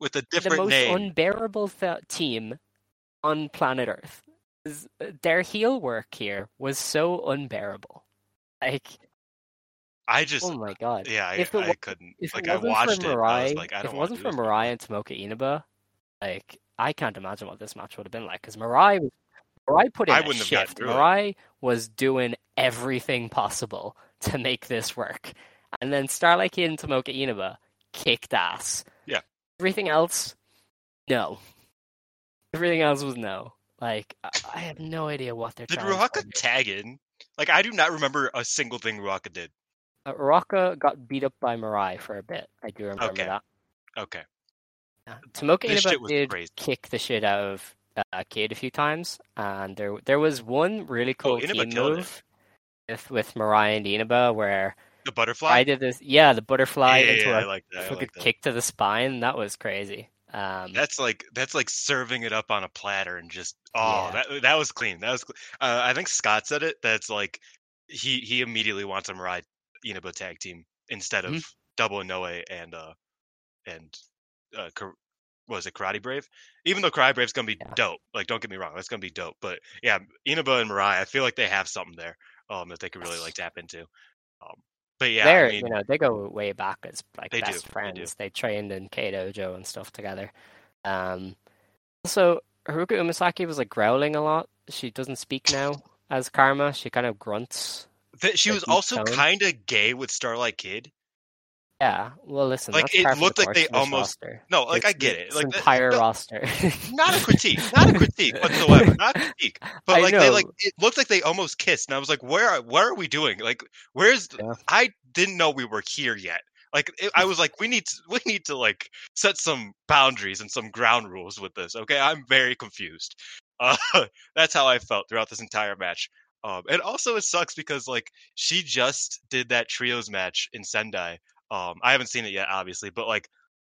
With a different the most name. unbearable th- team on planet Earth. Uh, their heel work here was so unbearable. Like, I just oh my god! yeah, I, If it I couldn't. If like it I wasn't watched for it, and I was like, I if don't it wanna wasn't do for this Mirai and Tomoka Inaba, like I can't imagine what this match would have been like. Because Mirai was- Mirai put in I wouldn't have shift. through it. Mirai was doing everything possible to make this work, and then Starlight Kid and Tomoka Inaba kicked ass. Yeah. Everything else, no. Everything else was no. Like I, have no idea what they're Did trying. do. tag in? Like I do not remember a single thing Ruaka did. Uh, Ruaka got beat up by Mirai for a bit. I do remember Okay. that. Okay. Yeah. Tomoka This Inaba did crazy. kick the shit out of uh, Kid a few times, and there there was one really cool Inaba team it. move with with Mirai and Inaba where The butterfly. I did this. Yeah, the butterfly yeah, into yeah, a I like that. Fucking like kick to the spine. That was crazy. Um, That's like that's like serving it up on a platter and just oh Yeah. that that was clean. That was uh, I think Scott said it. That's like he he immediately wants a Mirai Inaba tag team instead of Mhm. Double Inoue and uh and uh was it Karate Brave? Even though Karate Brave's gonna be Yeah. dope. Like don't get me wrong, that's gonna be dope. But yeah, Inaba and Mirai, I feel like they have something there um that they could really like tap into. Um, but yeah, they're I mean, you know they go way back as like They do, best they do. friends. They, trained in K Dojo and stuff together. Um, also, Haruka Umesaki was like growling a lot. She doesn't speak now as Karma. She kind of grunts. that she was also kind of gay with Starlight Kid. Yeah, well, listen, Like, it looked like they almost- roster. No, like I get it. Like the- entire the- roster. not a critique, not a critique whatsoever, not a critique. But I like they like it looked like they almost kissed, and I was like, where are, what are we doing? Like, where's? Yeah. I didn't know we were here yet. Like it, I was like, we need to, we need to like set some boundaries and some ground rules with this. Okay, I'm very confused. Uh, that's how I felt throughout this entire match. Um, and also it sucks because like she just did that trios match in Sendai. Um, I haven't seen it yet, obviously, but like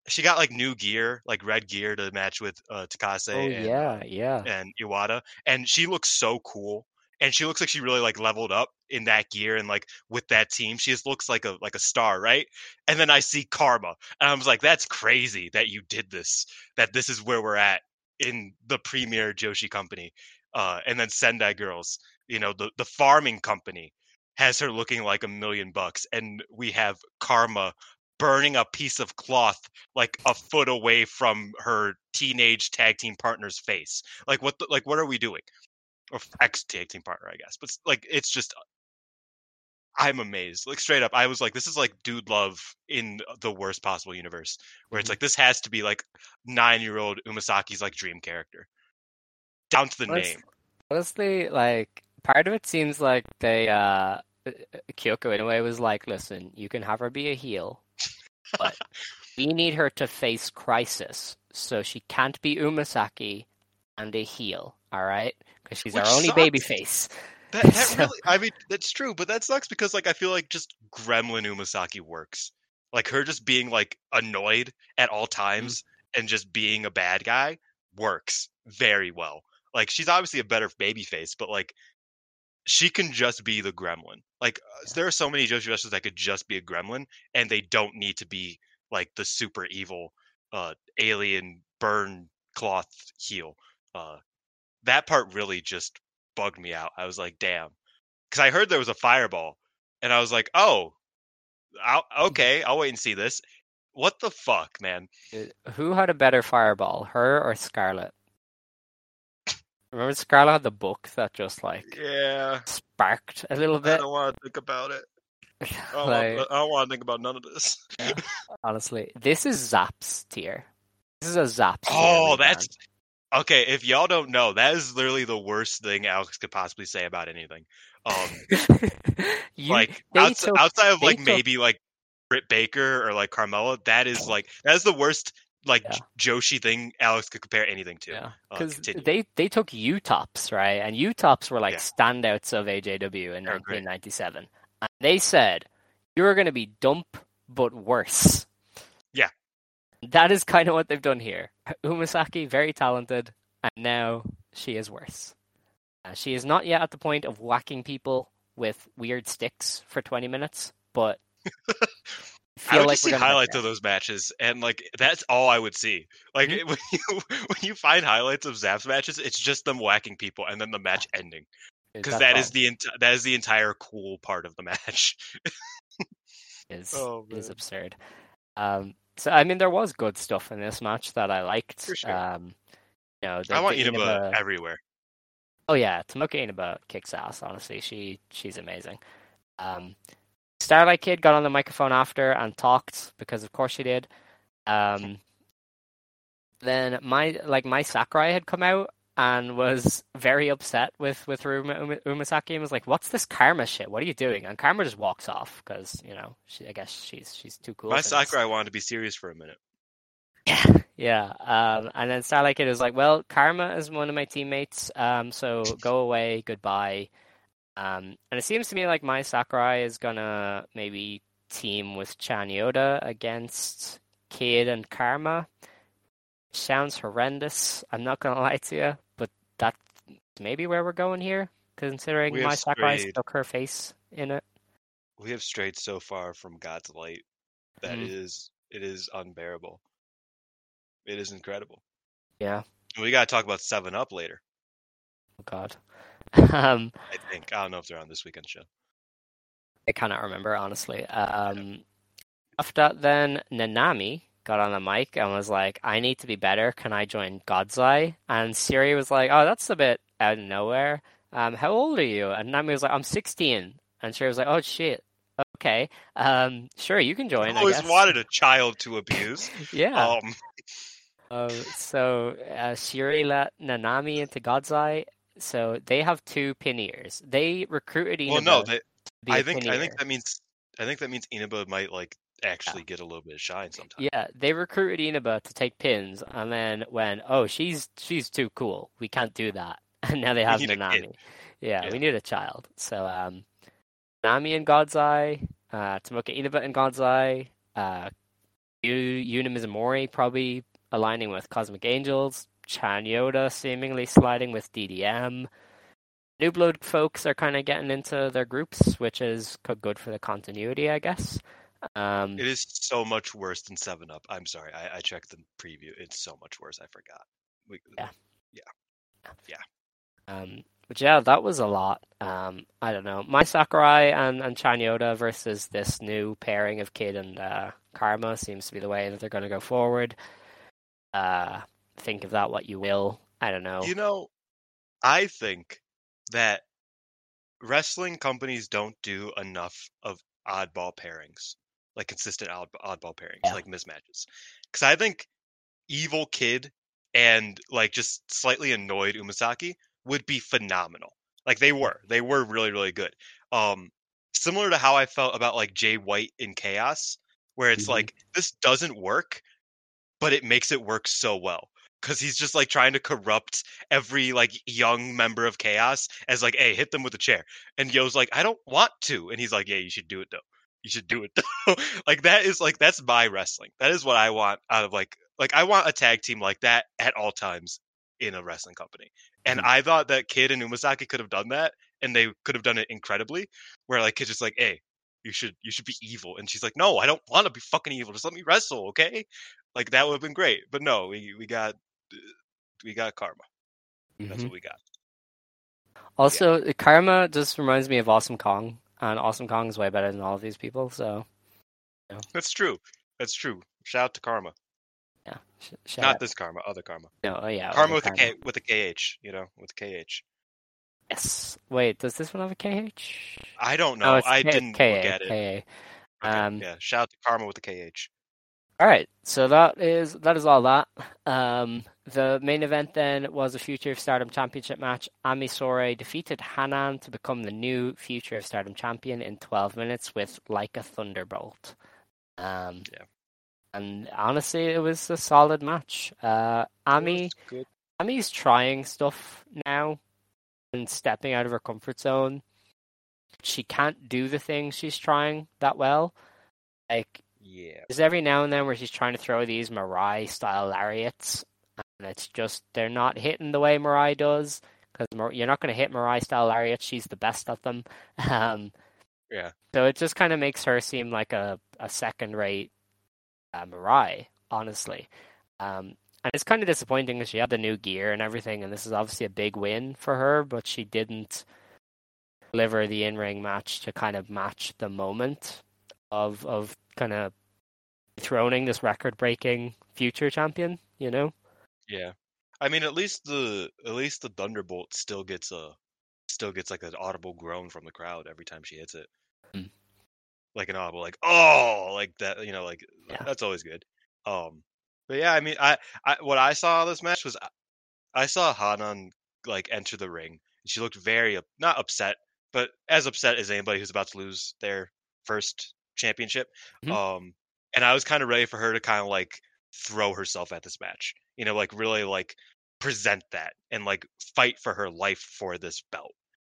she got like new gear, like red gear to match with uh, Takase oh and yeah, yeah. and Iwata, and she looks so cool. And she looks like she really like leveled up in that gear and like with that team. She just looks like a like a star, right? And then I see Karma, and I was like, "That's crazy that you did this. That this is where we're at in the premier Joshi company." Uh, and then Sendai Girls, you know, the the farming company has her looking like a million bucks, and we have Karma burning a piece of cloth like a foot away from her teenage tag team partner's face. Like what? The, like what are we doing? Or ex tag team partner, I guess. But like it's just, I'm amazed. Like straight up, I was like, this is like dude love in the worst possible universe, where it's Mhm. like this has to be like nine year old Umesaki's like dream character, down to the name. Honestly, like part of it seems like they uh Kyoko in a way was like, listen, you can have her be a heel, but we need her to face crisis, so she can't be Umesaki and a heel, all right? Because she's Which our only sucks. baby face. That, that So- really, I mean, that's true, but that sucks because like I feel like just Gremlin Umesaki works. Like her just being like annoyed at all Mm-hmm. times and just being a bad guy works very well. Like she's obviously a better baby face, but like she can just be the gremlin. Like uh, there are so many Joshi wrestlers that could just be a gremlin and they don't need to be like the super evil uh alien burn cloth heel. Uh that part really just bugged me out. I was like, damn. Cuz I heard there was a fireball and I was like, "Oh, I'll, okay, I'll wait and see this." What the fuck, man? Who had a better fireball, her or Scarlet? Remember Scarlet had the book that just like Yeah, sparked a little bit. I don't want to think about it. I don't, Like, want, I don't want to think about none of this. honestly, this is Zap's tier. This is a Zap's. Oh, that's okay. If y'all don't know, that is literally the worst thing Alex could possibly say about anything. Um, You- like they took- outside of like took- maybe like Britt Baker or like Carmella, that is like that is the worst like Yeah. Joshi thing Alex could compare anything to. Yeah, Uh, because continue. they they took U tops right, and U tops were like Yeah. standouts of AJW in They're great. 1997, and they said you're going to be dump but worse. Yeah. that is kind of what they've done here. Umesaki very talented, and now she is worse. Uh, she is not yet at the point of whacking people with weird sticks for 20 minutes, but I would like see highlights of those matches, and like that's all I would see. Like Mhm. when you when you find highlights of Zap's matches, it's just them whacking people and then the match ending because that all is the ent- that is the entire cool part of the match. is Oh, is absurd. Um, so I mean, there was good stuff in this match that I liked. For sure. Um, you know, the, I want Inaba Inaba- everywhere. Oh yeah, Tomoka Inaba kicks ass. Honestly, she she's amazing. Um, Starlight Kid got on the microphone after and talked because of course she did. Um, then my like Mai Sakurai had come out and was very upset with with Uma, Uma, Umesaki and was like, "What's this Karma shit? What are you doing?" And Karma just walks off because you know she I guess she's she's too cool. My this. Sakurai wanted to be serious for a minute. Yeah, yeah. Um, and then Starlight Kid was like, "Well, Karma is one of my teammates, um, so go away, goodbye." Um, and it seems to me like Mai Sakurai is gonna maybe team with Chanyota against Kid and Karma. Sounds horrendous. I'm not gonna lie to you, but that's maybe where we're going here, considering We Mai Sakurai strayed. stuck her face in it. We have strayed so far from God's light that Mhm. it is it is unbearable. It is incredible. Yeah. We got to talk about Seven Up later. Oh God. um, I think I don't know if they're on this weekend show. I cannot remember honestly. Um, after that, then Nanami got on the mic and was like, "I need to be better. Can I join God's Eye?" And Syuri was like, "Oh, that's a bit out of nowhere. Um, how old are you?" And Nanami was like, "I'm 16." And Syuri was like, "Oh shit. Okay. Um, sure, you can join." I always wanted a child to abuse. Yeah. Um, Uh, so uh, Syuri let Nanami into God's Eye. So they have two piniers. They recruited Inaba well, no, they, I think I think that means I think that means Inaba might like actually get a little bit of shine sometime. Yeah, they recruited Inaba to take pins, and then when oh she's she's too cool, we can't do that, and now they have Nanami. Yeah, Yeah. we need a child. So um, Nanami in God's Eye, uh, Tomoka Inaba and God's Eye, uh, Yu Yuna Mizumori probably aligning with Cosmic Angels, Chanyota seemingly sliding with DDM. New Blood folks are kind of getting into their groups, which is good for the continuity, I guess. Um, It is so much worse than Seven Up. I'm sorry, I, I checked the preview. It's so much worse. I forgot. We, Yeah. yeah. Um, but yeah, that was a lot. Um, I don't know. Mai Sakurai and, and Chanyota versus this new pairing of Kid and uh, Karma seems to be the way that they're going to go forward. Uh, think of that what you will. I don't know. You know, I think that wrestling companies don't do enough of oddball pairings, like consistent odd, oddball pairings, Yeah. like mismatches. Because I think Evil Kid and like just slightly annoyed Umesaki would be phenomenal. Like they were, they were really, really good. Um, similar to how I felt about like Jay White in Chaos, where it's Mhm. like this doesn't work, but it makes it work so well because he's just like trying to corrupt every like young member of chaos as like hey hit them with a chair. And yo's like i don't want to. And he's like yeah you should do it though. You should do it though. Like that is like that's my wrestling. That is what i want out of like like i want a tag team like that at all times in a wrestling company. And Mhm. i thought that kid and umesaki could have done that and they could have done it incredibly where like kid's just like hey you should you should be evil. And she's like no i don't want to be fucking evil. Just let me wrestle okay? Like that would have been great but no we we got we got karma that's Mhm. what we got Also, Karma just reminds me of Awesome Kong, and Awesome Kong is way better than all of these people. So that's true that's true shout out to karma yeah, sh- not out. this karma other karma No, oh yeah, karma with a k with a kh you know with a kh Yes. Wait, does this one have a KH? i don't know it's i K- didn't KA, look at it KA. Okay, Um, yeah shout out to karma with a kh All right, so that is that is all that. Um, the main event then was a Future of Stardom Championship match. Ami Sourei defeated Hanan to become the new Future of Stardom champion in 12 minutes with like a thunderbolt. Um, Yeah. And honestly, it was a solid match. Uh, Ami, It was good. Ami's trying stuff now and stepping out of her comfort zone. She can't do the things she's trying that well. Like yeah there's every now and then where she's trying to throw these Mirai style lariats, and it's just they're not hitting the way Mirai does. Because you're not going to hit Mirai style lariats. She's the best at them. Um, yeah so it just kind of makes her seem like a, a second rate uh, Mirai, honestly. Um, and it's kind of disappointing because she had the new gear and everything, and this is obviously a big win for her, but she didn't deliver the in ring match to kind of match the moment of of kind of throning this record breaking future champion, you know? yeah i mean at least the at least the thunderbolt still gets a still gets like an audible groan from the crowd every time she hits it Hmm. like an audible like oh like that you know like Yeah. that's always good um but yeah i mean I, I what i saw this match was I, I saw hanan like enter the ring she looked very not upset but as upset as anybody who's about to lose their first championship Mhm. um and i was kind of ready for her to kind of like throw herself at this match. You know, like really like present that and like fight for her life for this belt.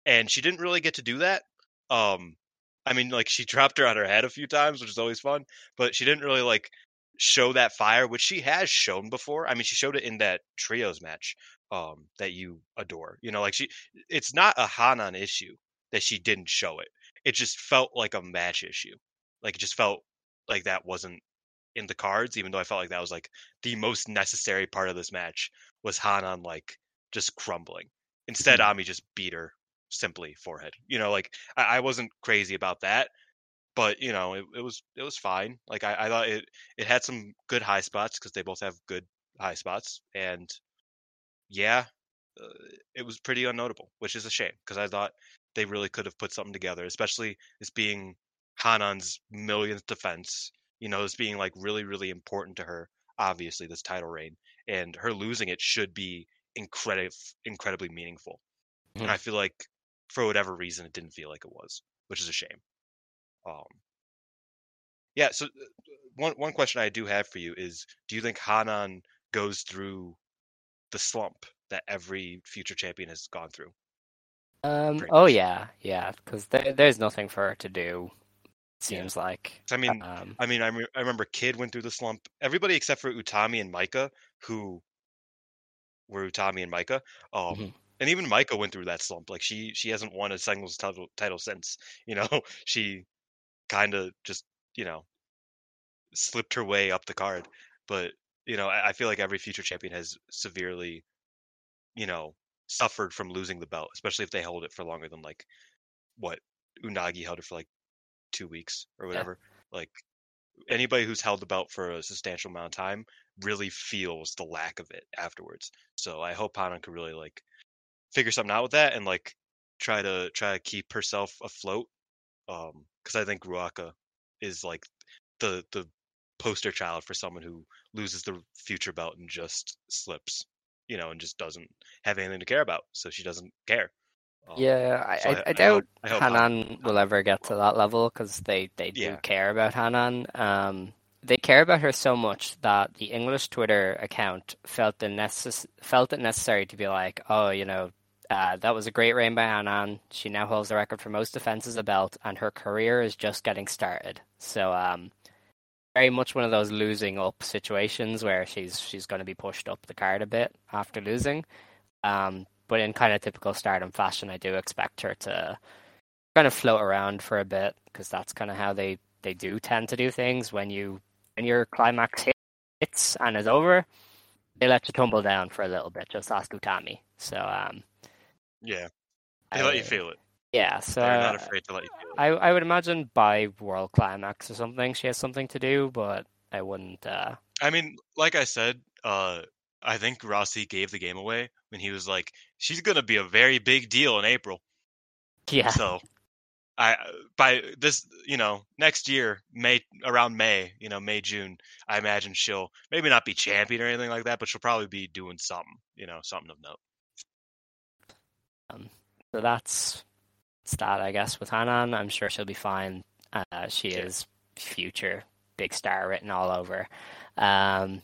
And she didn't really get to do that. Um I mean like she dropped her on her head a few times, which is always fun, but she didn't really like show that fire, which she has shown before. I mean, she showed it in that trios match um that you adore. You know, like she it's not a Hanan issue that she didn't show it. It just felt like a match issue. Like it just felt like that wasn't in the cards, even though I felt like that was like the most necessary part of this match was Hanan like just crumbling. Instead, Ami just beat her simply forehead. You know, like I, I wasn't crazy about that, but you know, it, it was it was fine. Like I, I thought it it had some good high spots because they both have good high spots, and yeah, uh, it was pretty unnotable, which is a shame because I thought they really could have put something together, especially this being Hanan's millionth defense. You know, this being like really really important to her. Obviously, this title reign and her losing it should be incredible, incredibly meaningful. And I feel like for whatever reason, it didn't feel like it was, which is a shame. Um, yeah. So uh, one one question I do have for you is: Do you think Hanan goes through the slump that every future champion has gone through? Um, oh yeah, yeah, because there, there's nothing for her to do. Seems like. I mean, Um, I mean, I, re- I remember Kid went through the slump. Everybody except for Utami and Maika, who were Utami and Maika. Um, Mhm. and even Maika went through that slump. Like she she hasn't won a singles title title since. You know, she kind of just you know slipped her way up the card. But you know, I, I feel like every future champion has severely, you know, suffered from losing the belt, especially if they hold it for longer than like what Unagi held it for like two weeks or whatever. Like anybody who's held the belt for a substantial amount of time really feels the lack of it afterwards. So I hope Hanan could really like figure something out with that and like try to try to keep herself afloat. Um, because I think Ruaka is like the the poster child for someone who loses the future belt and just slips, you know, and just doesn't have anything to care about. So she doesn't care. Um, yeah, I, so I, I- I, doubt hope- I hope Hanan will ever get to that level because they, they do Yeah. care about Hanan. Um, they care about her so much that the English Twitter account felt the necess- felt it necessary to be like, oh, you know, uh, that was a great reign by Hanan. She now holds the record for most defenses of belt, and her career is just getting started. So, um, very much one of those losing up situations where she's she's going to be pushed up the card a bit after losing. Um, but in kind of typical Stardom fashion, I do expect her to kind of float around for a bit because that's kind of how they they do tend to do things when you when your climax hits and is over. They let you tumble down for a little bit. Just ask Utami. So um, Yeah. They let you feel it. Yeah, so They're not afraid to let you feel it. I I would imagine by World Climax or something, she has something to do, but I wouldn't. Uh, I mean, like I said, uh, I think Rossy gave the game away when he was like, "She's gonna be a very big deal in April." yeah, So, I by this, you know, next year, May around May, you know, May June, I imagine she'll maybe not be champion or anything like that, but she'll probably be doing something, you know, something of note. Um, so that's that's that, I guess, with Hanan. I'm sure she'll be fine. Uh, she Yeah. is future big star written all over. Um,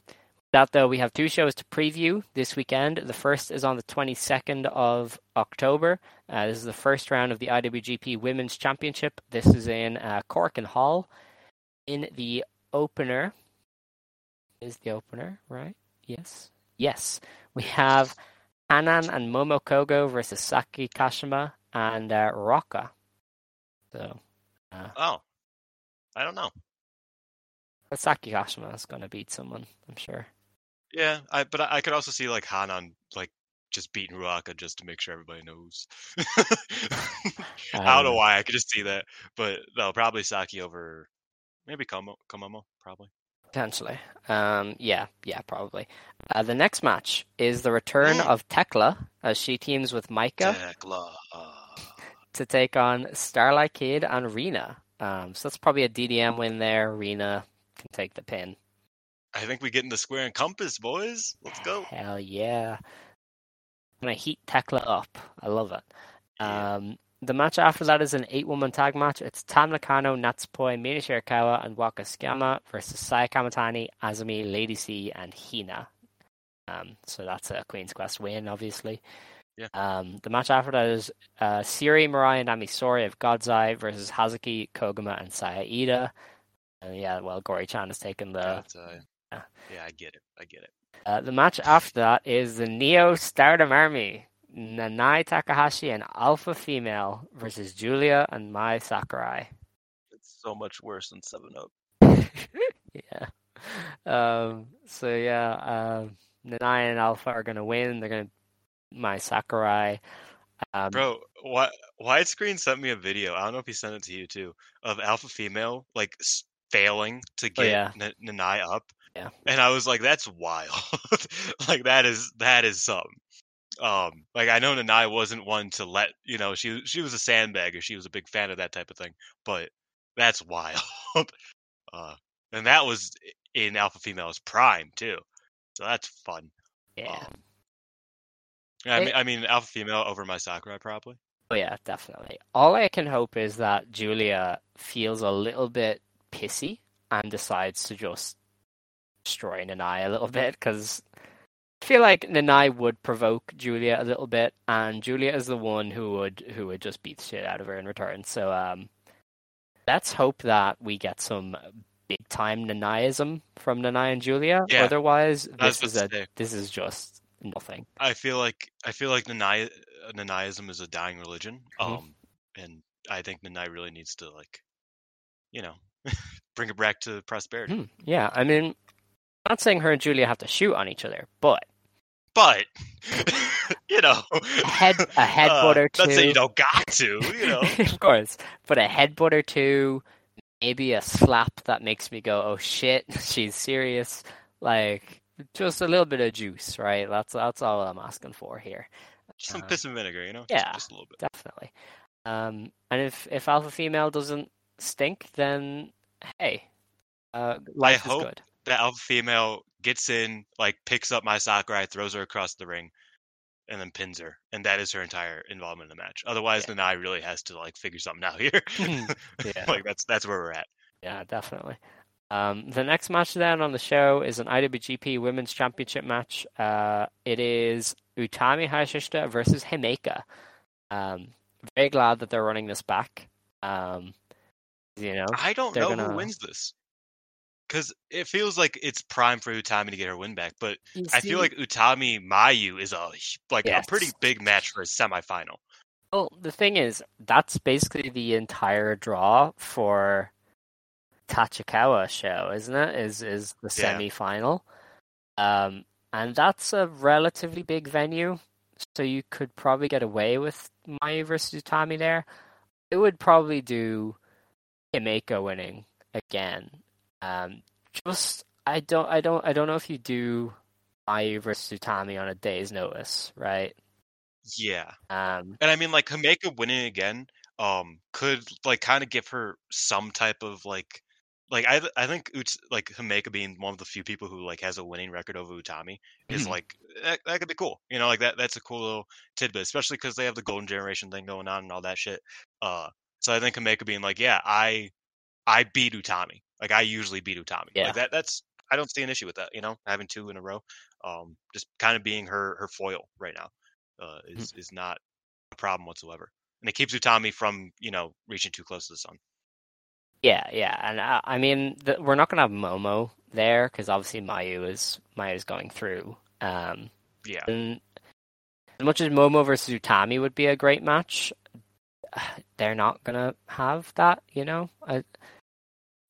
that though, we have two shows to preview this weekend. The first is on the 22nd of October. Uh, this is the first round of the IWGP Women's Championship. This is in uh, Korakuen Hall. In the opener, is the opener right? Yes, yes. We have Hanan and Momo Kohgo versus Saki Kashima and uh, Ruaka. So, Oh, I don't know. Saki Kashima is going to beat someone, I'm sure. Yeah, I but I, I could also see like Hanan like just beating Ruaka just to make sure everybody knows. I don't know Um, why. I could just see that, but no, probably Saki over maybe Komo, Komomo, probably. Potentially. Um, yeah, yeah, probably. Uh, the next match is the return Mm. of Tekla as she teams with Maika Tekla. to take on Starlight Kid and Rena. Um, so that's probably a DDM win there. Rena can take the pin. I think we get in the square and compass, boys. Let's go. Hell yeah. I'm Gonna heat Tekla up. I love it. Yeah. Um, the match after that is an eight-woman tag match. It's Tam Nakano, Natsupoi, Mina Shirakawa, and Waka Tsukiyama versus Saya Kamitani, Azumi, Lady C, and Hina. Um, so that's a Queen's Quest win, obviously. Yeah. Um, the match after that is uh, Syuri, Mirai, and Ami Sourei of God's Eye versus Hazuki, Koguma, and Saya Iida. And yeah, well, Gory Chan has taken the. Uh, yeah. yeah, I get it. I get it. Uh, the match after that is the Neo Stardom Army, Nanai Takahashi and Alpha Female versus Giulia and Mai Sakurai. It's so much worse than Seven Up. yeah. Um, so yeah, um, Nanai and Alpha are gonna win. They're gonna Mai Sakurai. Um, Bro, what widescreen sent me a video. I don't know if he sent it to you too of Alpha Female like failing to Oh, get yeah. N- Nanai up. Yeah. And I was like, that's wild. like that is that is something. Um, like I know Nanai wasn't one to let you know she she was a sandbagger. She was a big fan of that type of thing. But that's wild. uh, and that was in Alpha Female's prime too. So that's fun. yeah. Um, I mean, I mean, Alpha Female over Mai Sakurai probably. Oh yeah, definitely. All I can hope is that Giulia feels a little bit pissy and decides to just destroy Nanai a little bit because I feel like Nanai would provoke Giulia a little bit, and Giulia is the one who would who would just beat the shit out of her in return. So um, let's hope that we get some big time Nanaiism from Nanai and Giulia. Yeah, Otherwise, this is a this is just nothing. I feel like I feel like Nanai Nanaiism is a dying religion. Mhm. Um, and I think Nanai really needs to like, you know, bring it back to prosperity. Hmm, yeah, I mean, not saying her and Giulia have to shoot on each other, but But you know, a head a headbutt uh, or two. Not saying you don't got to. You know, of course, but a headbutt or two, maybe a slap that makes me go, "Oh shit, she's serious." Like just a little bit of juice, right? That's that's all I'm asking for here. just some Uh, piss and vinegar. You know, yeah. just a little bit. Definitely. Um, and if if alpha female doesn't stink, then hey, uh, life is hope good. The alpha female gets in, like picks up Mai Sakurai, throws her across the ring, and then pins her, and that is her entire involvement in the match. Otherwise, Yeah. Nanai really has to like figure something out here. Yeah. like that's that's where we're at. Yeah, definitely. Um, the next match then on the show is an IWGP Women's Championship match. Uh, it is Utami Hayashishita versus Himeka. Um, very glad that they're running this back. Um, you know, I don't know gonna- who wins this. Because it feels like it's prime for Utami to get her win back, but I feel like Utami Mayu is a like a pretty big match for a semifinal. Well, the thing is, that's basically the entire draw for Tachikawa show, isn't it? Is is the Yeah. semi-final, um, and that's a relatively big venue, so you could probably get away with Mayu versus Utami there. It would probably do Himeka winning again. Um, just I don't I don't I don't know if you do Mayu versus Utami on a day's notice, right? Yeah, Um, and I mean like Himeka winning again, um, could like kind of give her some type of like, like I I think Ut- like Himeka being one of the few people who like has a winning record over Utami is Mhm. like that, that could be cool. You know, like that that's a cool little tidbit, especially because they have the golden generation thing going on and all that shit. Uh, so I think Himeka being like, yeah, I I beat Utami. Like I usually beat Utami. Yeah. Like that that's I don't see an issue with that. You know, having two in a row, um, just kind of being her her foil right now, uh, is is not a problem whatsoever. And it keeps Utami from you know reaching too close to the sun. Yeah, yeah, and I, I mean, the, we're not gonna have Momo there because obviously Mayu is Mayu's going through. Um, Yeah. and as much as Momo versus Utami would be a great match, they're not gonna have that. You know, I,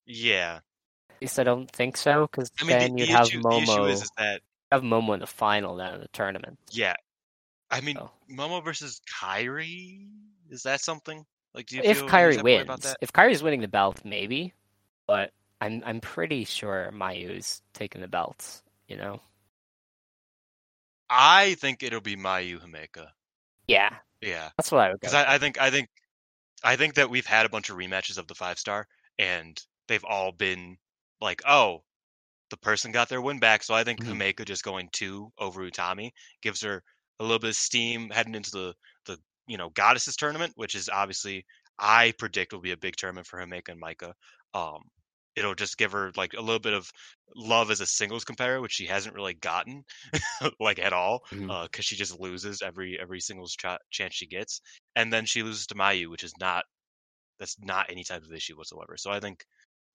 at least I don't think so. Because I mean, then the, you'd the have issue, the Momo issue is, is that have Momo in the final then in the tournament. yeah. I mean, So. Momo versus Kairi is that something? Like, do you if feel Kairi type of about wins, that? if Kairi's winning the belt, maybe, but I'm I'm pretty sure Mayu's taking the belts. You know, I think it'll be Mayu Himeka. yeah, Yeah. that's what I would go. because I, I think I think I think that we've had a bunch of rematches of the five star, and they've all been like, oh, the person got their win back. So I think Mhm. Himeka just going two over Utami gives her a little bit of steam heading into the the you know Goddesses tournament, which is obviously I predict will be a big tournament for Himeka and Micah. Um, it'll just give her like a little bit of love as a singles competitor, which she hasn't really gotten like at all, because Mhm. she just loses every every singles ch- chance she gets, and then she loses to Mayu, which is not that's not any type of issue whatsoever. So I think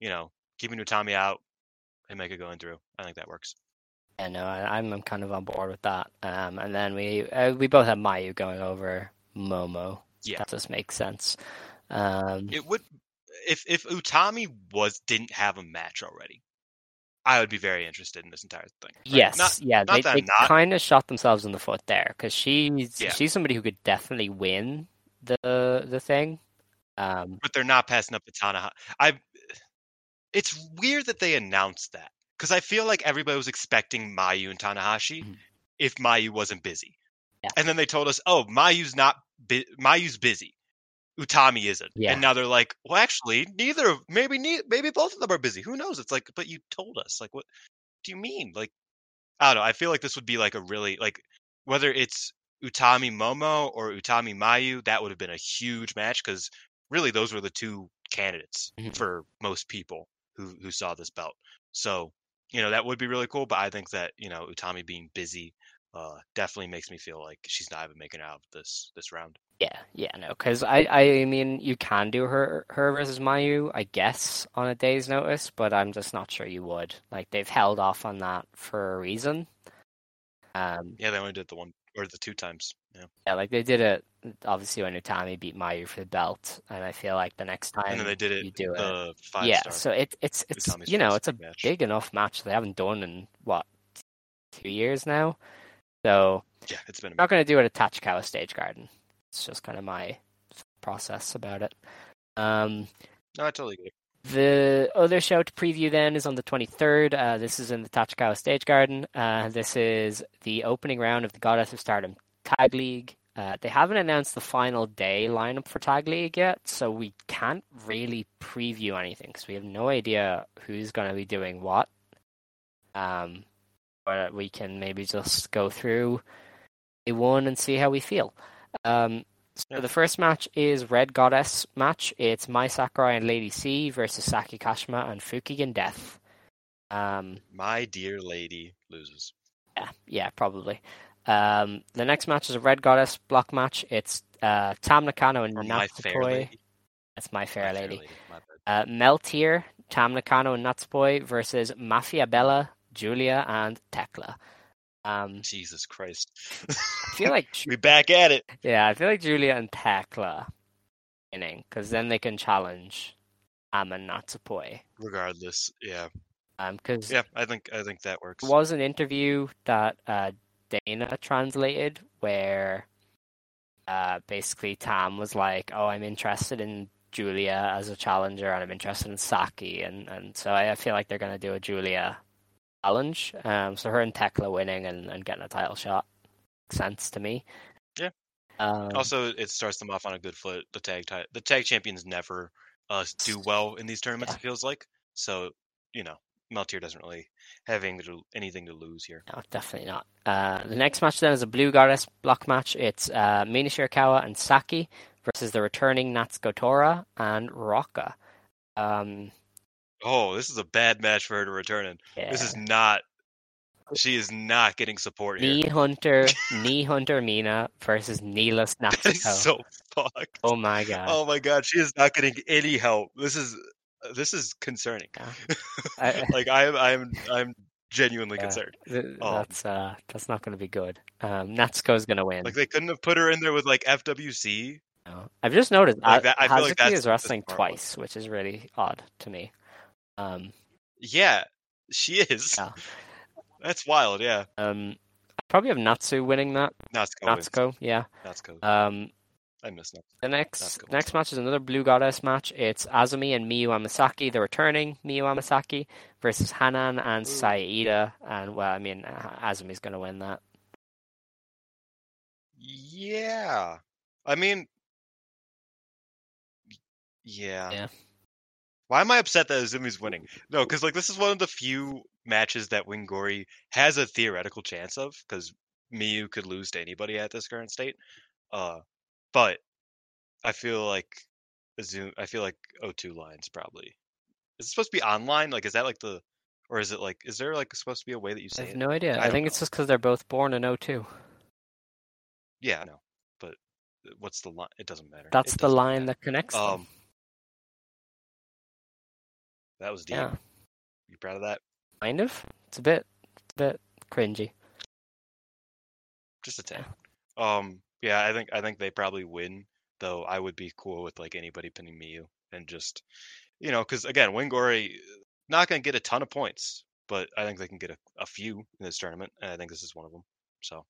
you know keeping Utami out and Mega going through, I think that works. Yeah, no, I, I'm I'm kind of on board with that. Um, and then we uh, we both have Mayu going over Momo. Yeah. that just makes sense. Um, It would if if Utami was didn't have a match already, I would be very interested in this entire thing. right? yes, Not- yeah, not they, they kind of shot themselves in the foot there because she's Yeah. she's somebody who could definitely win the the thing. Um, but they're not passing up the Tanahashi. I. It's weird that they announced that because I feel like everybody was expecting Mayu and Tanahashi Mhm. if Mayu wasn't busy, Yeah. and then they told us, "Oh, Mayu's not. Bu- Mayu's busy. Utami isn't." Yeah. And now they're like, "Well, actually, neither. of Maybe ne- maybe both of them are busy. Who knows?" It's like, but you told us. Like, what do you mean? Like, I don't know. I feel like this would be like a really like whether it's Utami Momo or Utami Mayu, that would have been a huge match because really those were the two candidates Mhm. for most people who who saw this belt. So you know that would be really cool. But I think that you know Utami being busy uh, definitely makes me feel like she's not even making it out of this this round. yeah, yeah, no, because I I mean you can do her her versus Mayu, I guess, on a day's notice, but I'm just not sure you would. Like they've held off on that for a reason. Um, Yeah, they only did the one or the two times. Yeah, Yeah, like they did it obviously when Utami beat Mayu for the belt, and I feel like the next time and then they did it you do it, the five yeah. So it it's it's Utami's you know it's a big match. big enough match they haven't done in what two years now, so yeah, it's been not going to do it at Tachikawa Stage Garden. It's just kind of my process about it. Um, no, I totally get it. the other show to preview then is on the 23rd. Uh, this is in the Tachikawa Stage Garden. Uh, this is the opening round of the Goddess of Stardom Tag League. Uh, they haven't announced the final day lineup for Tag League yet, so we can't really preview anything because we have no idea who's going to be doing what. Um, but we can maybe just go through a one and see how we feel. Um, so the first match is Red Goddess match. It's Mai Sakurai and Lady C versus Saki Kashima and Fukigen Death. Um, My dear lady loses. yeah, yeah, probably. Um, the next match is a Red Goddess block match. It's uh, Tam Nakano and Natsupoi. That's My Fair My fair Lady. Bad. Uh, Meltear, Tam Nakano and Natsupoi versus Mafia Bella, Giulia, and Tekla. Um, Jesus Christ. I feel like we back at it. Yeah, I feel like Giulia and Tekla winning because then they can challenge Am and Natsupoi. Regardless, yeah, Um, because yeah. I think I think that works. there was an interview that uh, Dana translated where uh, basically Tam was like, "Oh, I'm interested in Giulia as a challenger, and I'm interested in Saki," and and so I I feel like they're gonna do a Giulia challenge. Um, so her and Tekla winning and, and getting a title shot makes sense to me. Yeah. Um, Also, it starts them off on a good foot. The tag ti- the tag champions never uh, do well in these tournaments. Yeah. It feels like so. You know, Meltear doesn't really have anything to, lose here. No, definitely not. Uh, the next match then is a Blue Goddess block match. It's uh, Mina Shirakawa and Saki versus the returning Natsuko Tora and Ruaka. Um, Oh, this is a bad match for her to return in. yeah. This is not. She is not getting support here. Knee Hunter, Knee Hunter Mina versus is Natsuko. so fucked. oh my god. Oh my god, she is not getting any help. This is this is concerning. Yeah. I- like I am I'm I'm genuinely Yeah. concerned. Th- Oh. That's uh, that's not going to be good. Um, Natsuko's going to win. Like they couldn't have put her in there with like FWC. No. I've just noticed Like uh, that- I feel like that's- is wrestling twice, which is really odd to me. Um, Yeah, she is. Yeah. That's wild. Yeah, um, I probably have Natsu winning that. Natsuko. wins. Natsuko, yeah. Natsuko. Um, I miss Natsuko. the next next match is another Blue Goddess match. It's Azumi and Miyu Amasaki, the returning Miyu Amasaki, versus Hanan and. Saida. And well, I mean, Azumi's going to win that. Yeah, I mean, yeah. Yeah. Why am I upset that Azumi's winning? No, because like this is one of the few matches that Wingori has a theoretical chance of, because Miyu could lose to anybody at this current state. Uh, but I feel like Azumi. I feel like O2 lines probably. Is it supposed to be online? Like, is that like the, or is it like, is there like supposed to be a way that you say? I have it? no idea. I I, think it's just because they're both born in O2. Yeah, I know, but what's the line? It doesn't matter. That's It the line matter. that connects them. Um, that was deep. yeah, You proud of that? kind of. It's a bit, it's a bit cringy. Just a tad. Um, yeah, I think I think they probably win. Though I would be cool with like anybody pinning Miyu and just, you know, because again, Wingori not going to get a ton of points, but I think they can get a, a few in this tournament, and I think this is one of them. So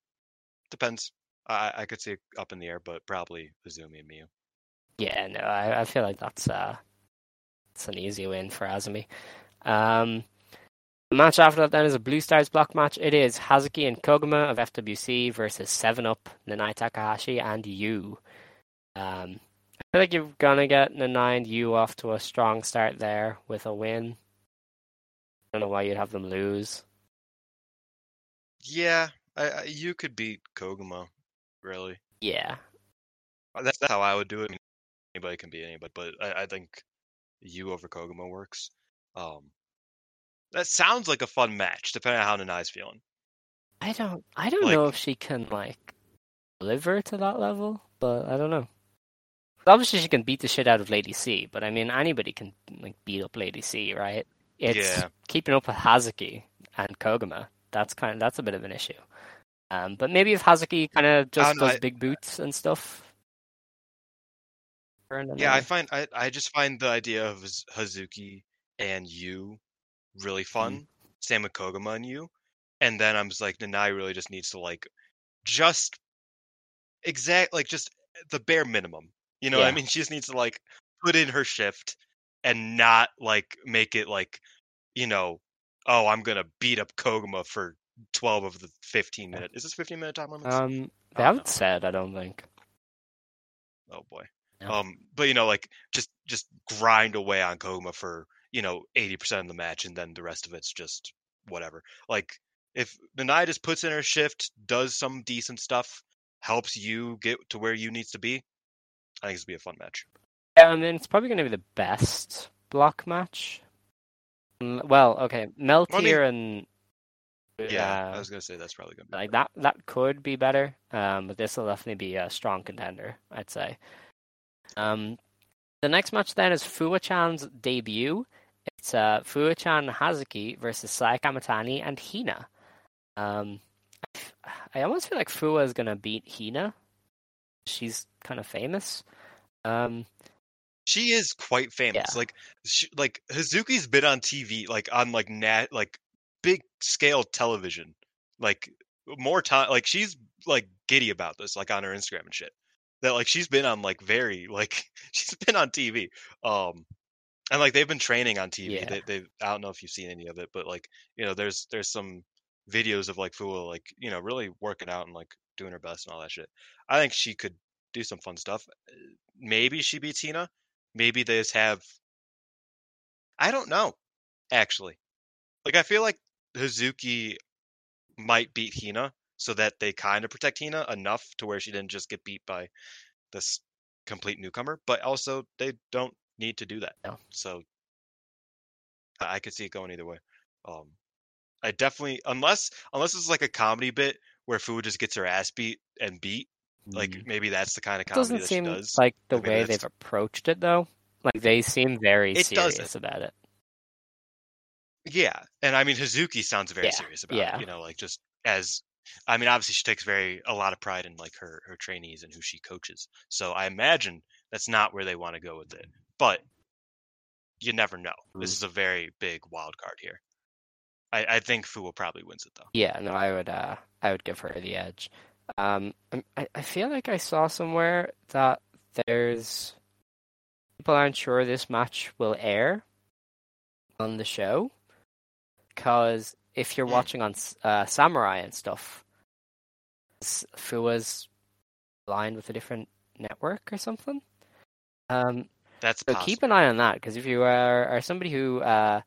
depends. I I could see it up in the air, but probably Azumi and Miyu. Yeah, no, I, I feel like that's uh, it's an easy win for Azumi. Um, the match after that then is a Blue Stars block match. It is Hazuki and Koguma of FWC versus Seven Up, Nanai Takahashi, and Yu. Um, I feel like you're gonna get Nanai and Yu off to a strong start there with a win. I don't know why you'd have them lose. Yeah, I, I, you could beat Koguma, really. Yeah, That's, that's how I would do it. I mean, anybody can beat anybody, but I, I think you over Koguma works. Um, that sounds like a fun match, depending on how Nanai's feeling. I don't, I don't know if she can like deliver to that level, but I don't know. Obviously, she can beat the shit out of Lady C, but I mean, anybody can like beat up Lady C, right? It's Yeah. keeping up with Hazuki and Koguma. That's kind of that's a bit of an issue. Um, but maybe if Hazuki kind of just does I- big boots and stuff. Yeah, I find I, I just find the idea of Hazuki and you really fun. Same with Koguma and you, and then I'm just like Nanai really just needs to like just exact like just the bare minimum. You know what I mean? She just needs to like put in her shift and not like make it like you know oh I'm gonna beat up Koguma for 12 of the 15 minute. Is this 15 minute time limits? Um, they haven't said. I don't think. Oh boy. No. Um, but you know, like just just grind away on Koguma for you know eighty percent of the match, and then the rest of it's just whatever. Like if Nanai just puts in her shift, does some decent stuff, helps you get to where you needs to be, I think this would be a fun match. Yeah, I mean, it's probably going to be the best block match. Mm, Well, okay, Meltear and Yeah, uh, I was gonna say that's probably gonna be like that that could be better um but this will definitely be a strong contender i'd say um the next match then is fuwa-chan's debut it's uh fuwa-chan hazuki versus sai Kamitani and hina um I almost feel like fuwa is gonna beat hina she's kind of famous um She is quite famous. Yeah. Like, she, like Hazuki's been on TV, like on like nat, like big scale television, like more time. Like she's like giddy about this, like on her Instagram and shit. That like she's been on like very like she's been on TV. Um, and like they've been training on TV. Yeah. They, they I don't know if you've seen any of it, but like you know, there's there's some videos of like Fuwa like you know really working out and like doing her best and all that shit. I think she could do some fun stuff. Uh, maybe she beats Hina. Maybe they just have. I don't know, actually. Like I feel like Hazuki might beat Hina so that they kind of protect Hina enough to where she didn't just get beat by this complete newcomer. But also they don't need to do that. No. So I could see it going either way. Um, I definitely unless unless it's like a comedy bit where Fu just gets her ass beat and beat. Like maybe that's the kind of comedy. doesn't that seem does. like the way they've approached it though like they seem very It serious doesn't. about it Yeah, and I mean Hazuki sounds very Yeah, serious about yeah. it. You know, like just as I mean, obviously she takes very a lot of pride in like her her trainees and who she coaches. So I imagine that's not where they want to go with it. But you never know. This Mm. is a very big wild card here. I, I think Fu will probably wins it though. Yeah, no, I would uh I would give her the edge. Um I, I feel like I saw somewhere that there's people aren't sure this match will air on the show because if you're Hmm. watching on uh, Samurai and stuff, s- Fuwa's aligned with a different network or something. Um, That's so possible. keep an eye on that because if you are, are somebody who uh,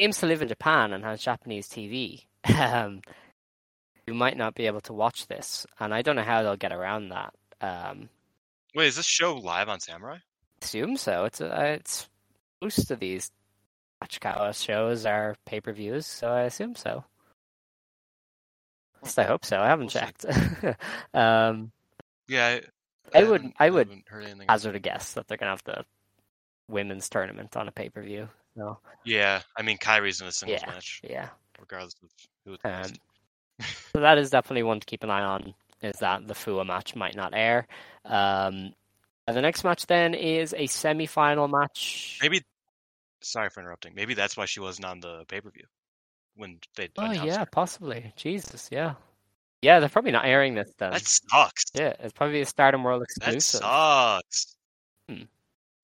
aims to live in Japan and has Japanese TV, um, you might not be able to watch this, and I don't know how they'll get around that. Um, Wait, is this show live on Samurai? assume so. It's uh, it's most of these Tachikawa shows are pay per views, so I assume so. At least I hope so. I haven't We'll checked. um, Yeah, I would- haven't- I would haven't heard anything. hazard a guess that they're gonna have the women's tournament on a pay per view. So Yeah, I mean Kairi's in a singles Yeah. match, yeah, regardless of who it's Um, so that is definitely one to keep an eye on. Is that the Fuwa match might not air? Um, and the next match then is a semi-final match. Maybe. Sorry for interrupting. Maybe that's why she wasn't on the pay per view when they. Oh yeah, her. possibly. Jesus, yeah, yeah. They're probably not airing this then. that sucks. Yeah, it's probably a Stardom World exclusive. That sucks. Hmm.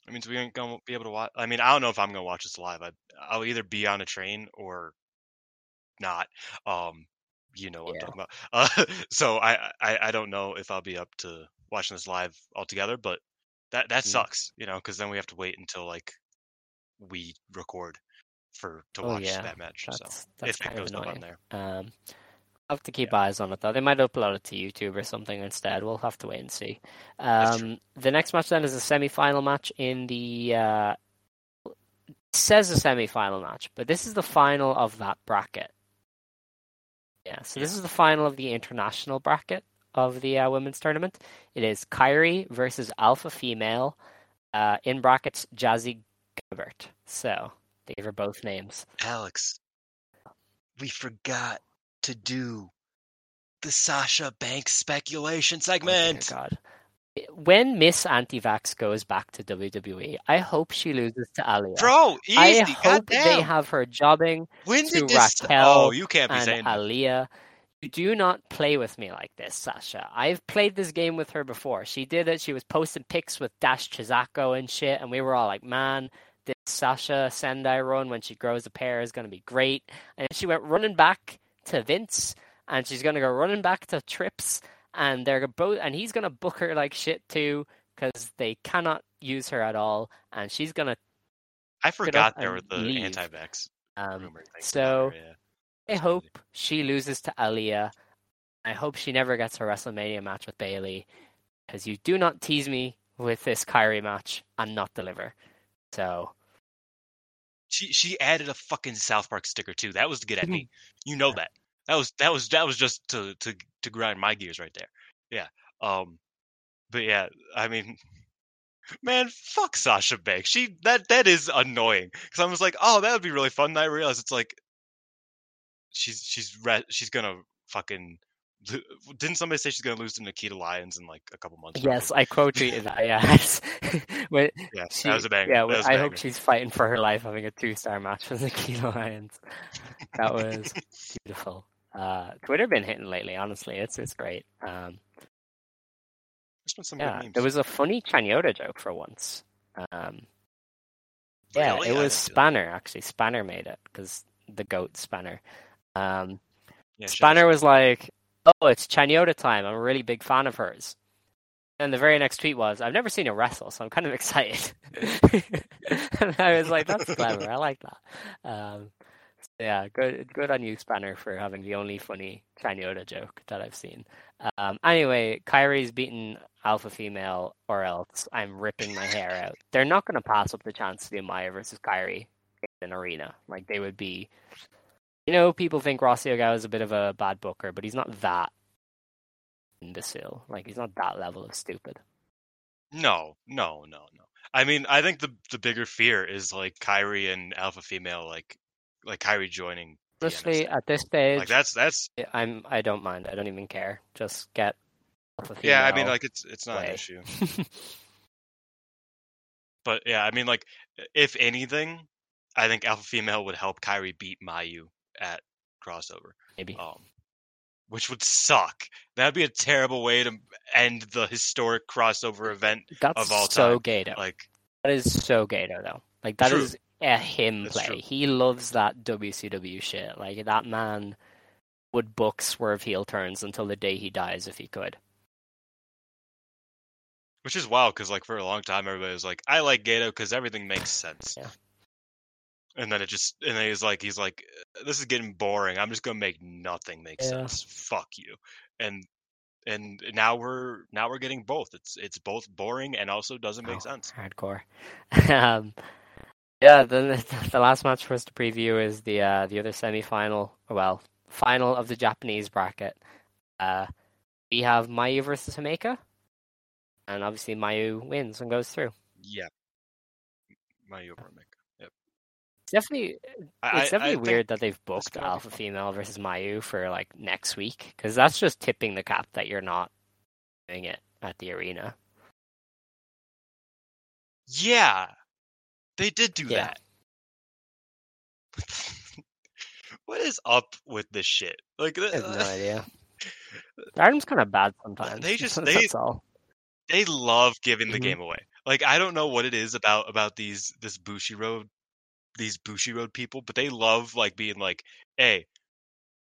That means we ain't gonna be able to watch. I mean, I don't know if I'm gonna watch this live. I, I'll either be on a train or not. Um, you know what Yeah. I'm talking about. Uh, so I, I, I don't know if I'll be up to watching this live altogether. But that that Hmm. sucks, you know, because then we have to wait until like we record for to Oh watch yeah, that match. that's so that's if it goes up on there, Um, have to keep eyes on it though. They might upload it to YouTube or something instead. We'll have to wait and see. Um, the next match then is a semi-final match in the. Uh, it says a semi-final match, but this is the final of that bracket. Yeah, so this is the final of the international bracket of the uh, women's tournament. It is Kairi versus Alpha Female, uh, in brackets Jazzy Gabert. So they gave her both names. Alex, we forgot to do the Sasha Banks speculation oh, segment. Oh. God. When Miss Antivax goes back to WWE, I hope she loses to Aliyah. Bro, easy. I hope they have her jobbing When to did this? Raquel oh, you can't be and saying that. Aliyah. You do not play with me like this, Sasha. I've played this game with her before. She did it. She was posting pics with Dash Chisako and shit, and we were all like, man, this Sasha Sendai run when she grows a pair is going to be great. And she went running back to Vince, and she's going to go running back to Trips, and they're both, and he's going to book her like shit too, because they cannot use her at all, and she's going to I forgot there were the leave. anti-vax um, rumor so- yeah. I hope she loses to Aliyah. I hope she never gets her WrestleMania match with Bayley, because you do not tease me with this Kairi match and not deliver. So she she added a fucking South Park sticker too. That was to get at me. You know that. That was that was that was just to to to grind my gears right there. Yeah. Um. But yeah, I mean, man, fuck Sasha Banks. She that that is annoying because I was like, oh, that would be really fun. And I realized it's like she's she's she's gonna fucking. Didn't somebody say she's gonna lose to Nikita Lyons in like a couple months? yes. I quote tweeted that. Yeah, When yeah, she- that was a banger. yeah. That was I hope she's fighting for her life, having a two-star match with Nikita Lyons. That was beautiful. Uh, Twitter been hitting lately. Honestly, it's it's great. Um, There's been some yeah, good memes. there was a funny Chanyota joke for once. Um, Yeah, Really? it was. Spanner actually. Spanner made it because the goat Spanner. Um, Yeah, Spanner was like, "Oh, it's Chanyota time. I'm a really big fan of hers." And the very next tweet was, "I've never seen her wrestle, so I'm kind of excited." and I was like, "That's clever. I like that." Um, so yeah, good, good on you, Spanner, for having the only funny Chanyota joke that I've seen. Um, anyway, Kairi's beaten Alpha Female, or else I'm ripping my hair out. They're not going to pass up the chance to do Maya versus Kyrie in an arena. Like they would be. You know, people think Rossy Ogawa is a bit of a bad booker, but he's not that imbecile. Like he's not that level of stupid. No, no, no, no. I mean, I think the the bigger fear is like Kairi and Alpha Female, like like Kairi joining. Honestly, at this stage, like that's that's I'm I don't mind. I don't even care. Just get Alpha yeah. I mean, like it's it's not an issue. But yeah, I mean, like if anything, I think Alpha Female would help Kairi beat Mayu at crossover. Maybe. um, which would suck. That'd be a terrible way to end the historic crossover event. That's of all so time. gay though. Like, That is so gay though. though. Like that True. is a him That's play. true. He loves that WCW shit. Like that man would book swerve heel turns until the day he dies if he could. which is wild because like for a long time everybody was like, I like Gedo because everything makes sense. Yeah. And then it just and then he's like he's like this is getting boring. I'm just gonna make nothing make Yeah. sense. Fuck you. And and now we're now we're getting both. It's it's both boring and also doesn't make Oh, sense. Hardcore. um, yeah, the the last match for us to preview is the uh, the other semi final. Well, final of the Japanese bracket. Uh, we have Mayu versus Himeka, and obviously Mayu wins and goes through. Yeah, Mayu over Himeka. Yep. It's definitely I- it's I- I definitely weird that they've booked Alpha. Female versus Mayu for like next week because that's just tipping the cap that you're not doing it at the arena. Yeah, they did do Yeah. that. what is up with this shit? Like, I have no idea. Stardom's kind of bad sometimes. They just- they- all. they love giving the Mhm. game away. Like, I don't know what it is about about these this Bushiroad, these Bushiroad people, but they love like being like, "Hey,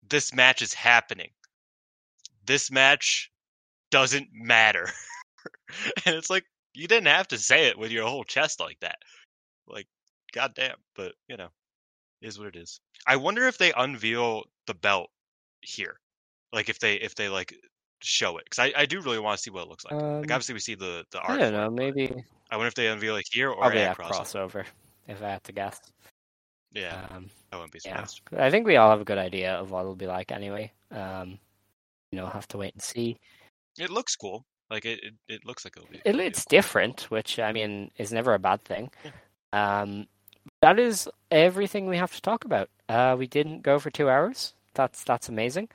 this match is happening. This match doesn't matter," and it's like you didn't have to say it with your whole chest like that. Like, goddamn, but you know, is what it is. I wonder if they unveil the belt here, like if they if they like show it because I, I do really want to see what it looks like. like Um, obviously we see the the art. I don't know. Maybe I wonder if they unveil it here or at a crossover. crossover, if I had to guess. Yeah, Um, I wouldn't be yeah. I think we all have a good idea of what it'll be like anyway. Um, you know, have to wait and see. It looks cool. Like it, it, it looks like it'll be. It, it's cool. different, which I mean is never a bad thing. Um, that is everything we have to talk about. Uh, we didn't go for two hours. That's that's amazing.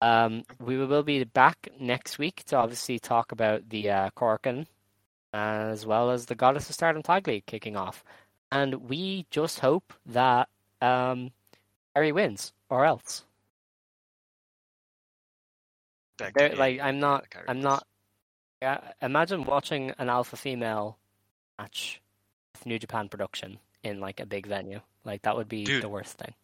Um, we will be back next week to obviously talk about the uh, Korakuen as well as the Goddess of Stardom Tag League kicking off. And we just hope that um, Harry wins, or else. Like I'm not, I'm not. Yeah, imagine watching an alpha female match with New Japan production in like a big venue. Like that would be Dude. the worst thing.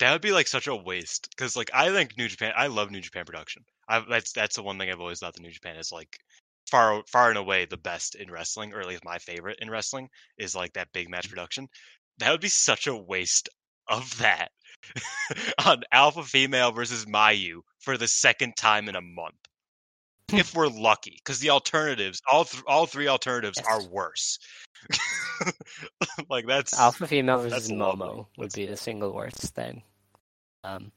That would be like such a waste because like I think New Japan. I love New Japan production. I that's that's the one thing I've always thought the New Japan is like far far and away the best in wrestling, or at least my favorite in wrestling is like that big match production. That would be such a waste of that on Alpha Female versus Mayu for the second time in a month. if we're lucky, because the alternatives, all th- all three alternatives Yes. are worse. like that's Alpha female versus Momo lovely. would That's be the single worst thing. Um,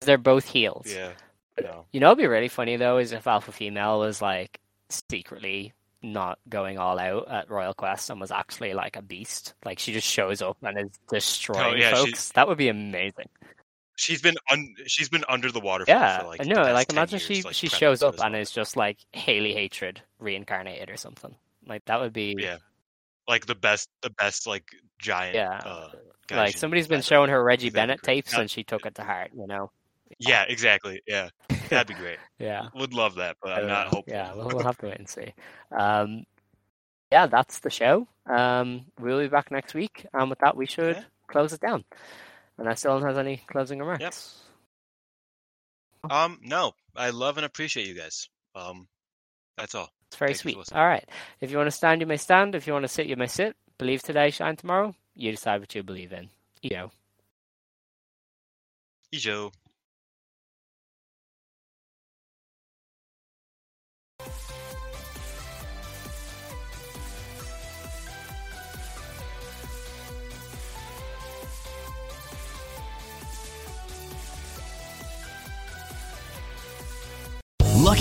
they're both heels. yeah. No. You know, what'd be really funny though is if Alpha Female was like secretly not going all out at Royal Quest and was actually like a beast. Like she just shows up and is destroying Oh, yeah, folks. That would be amazing. She's been un- she's been under the water for, Yeah, for like I know. past Like imagine years, she like, she shows up and is just like Hailey Hatred reincarnated or something. Like that would be yeah, like the best the best like giant Yeah, uh, like somebody's been showing her Reggie Bennett tapes Not- and she took it to heart. You know. Yeah, exactly. Yeah, that'd be great. Yeah. Would love that, but I'm not hopeful. Yeah, we'll, we'll have to wait and see. Um, yeah, that's the show. Um, we'll be back next week, and with that, we should Yeah. close it down. Unless Dylan has any closing remarks. Um, no, I love and appreciate you guys. Um, that's all. It's very Thank sweet. All right. If you want to stand, you may stand. If you want to sit, you may sit. Believe today, shine tomorrow. You decide what you believe in. You know. Ijo.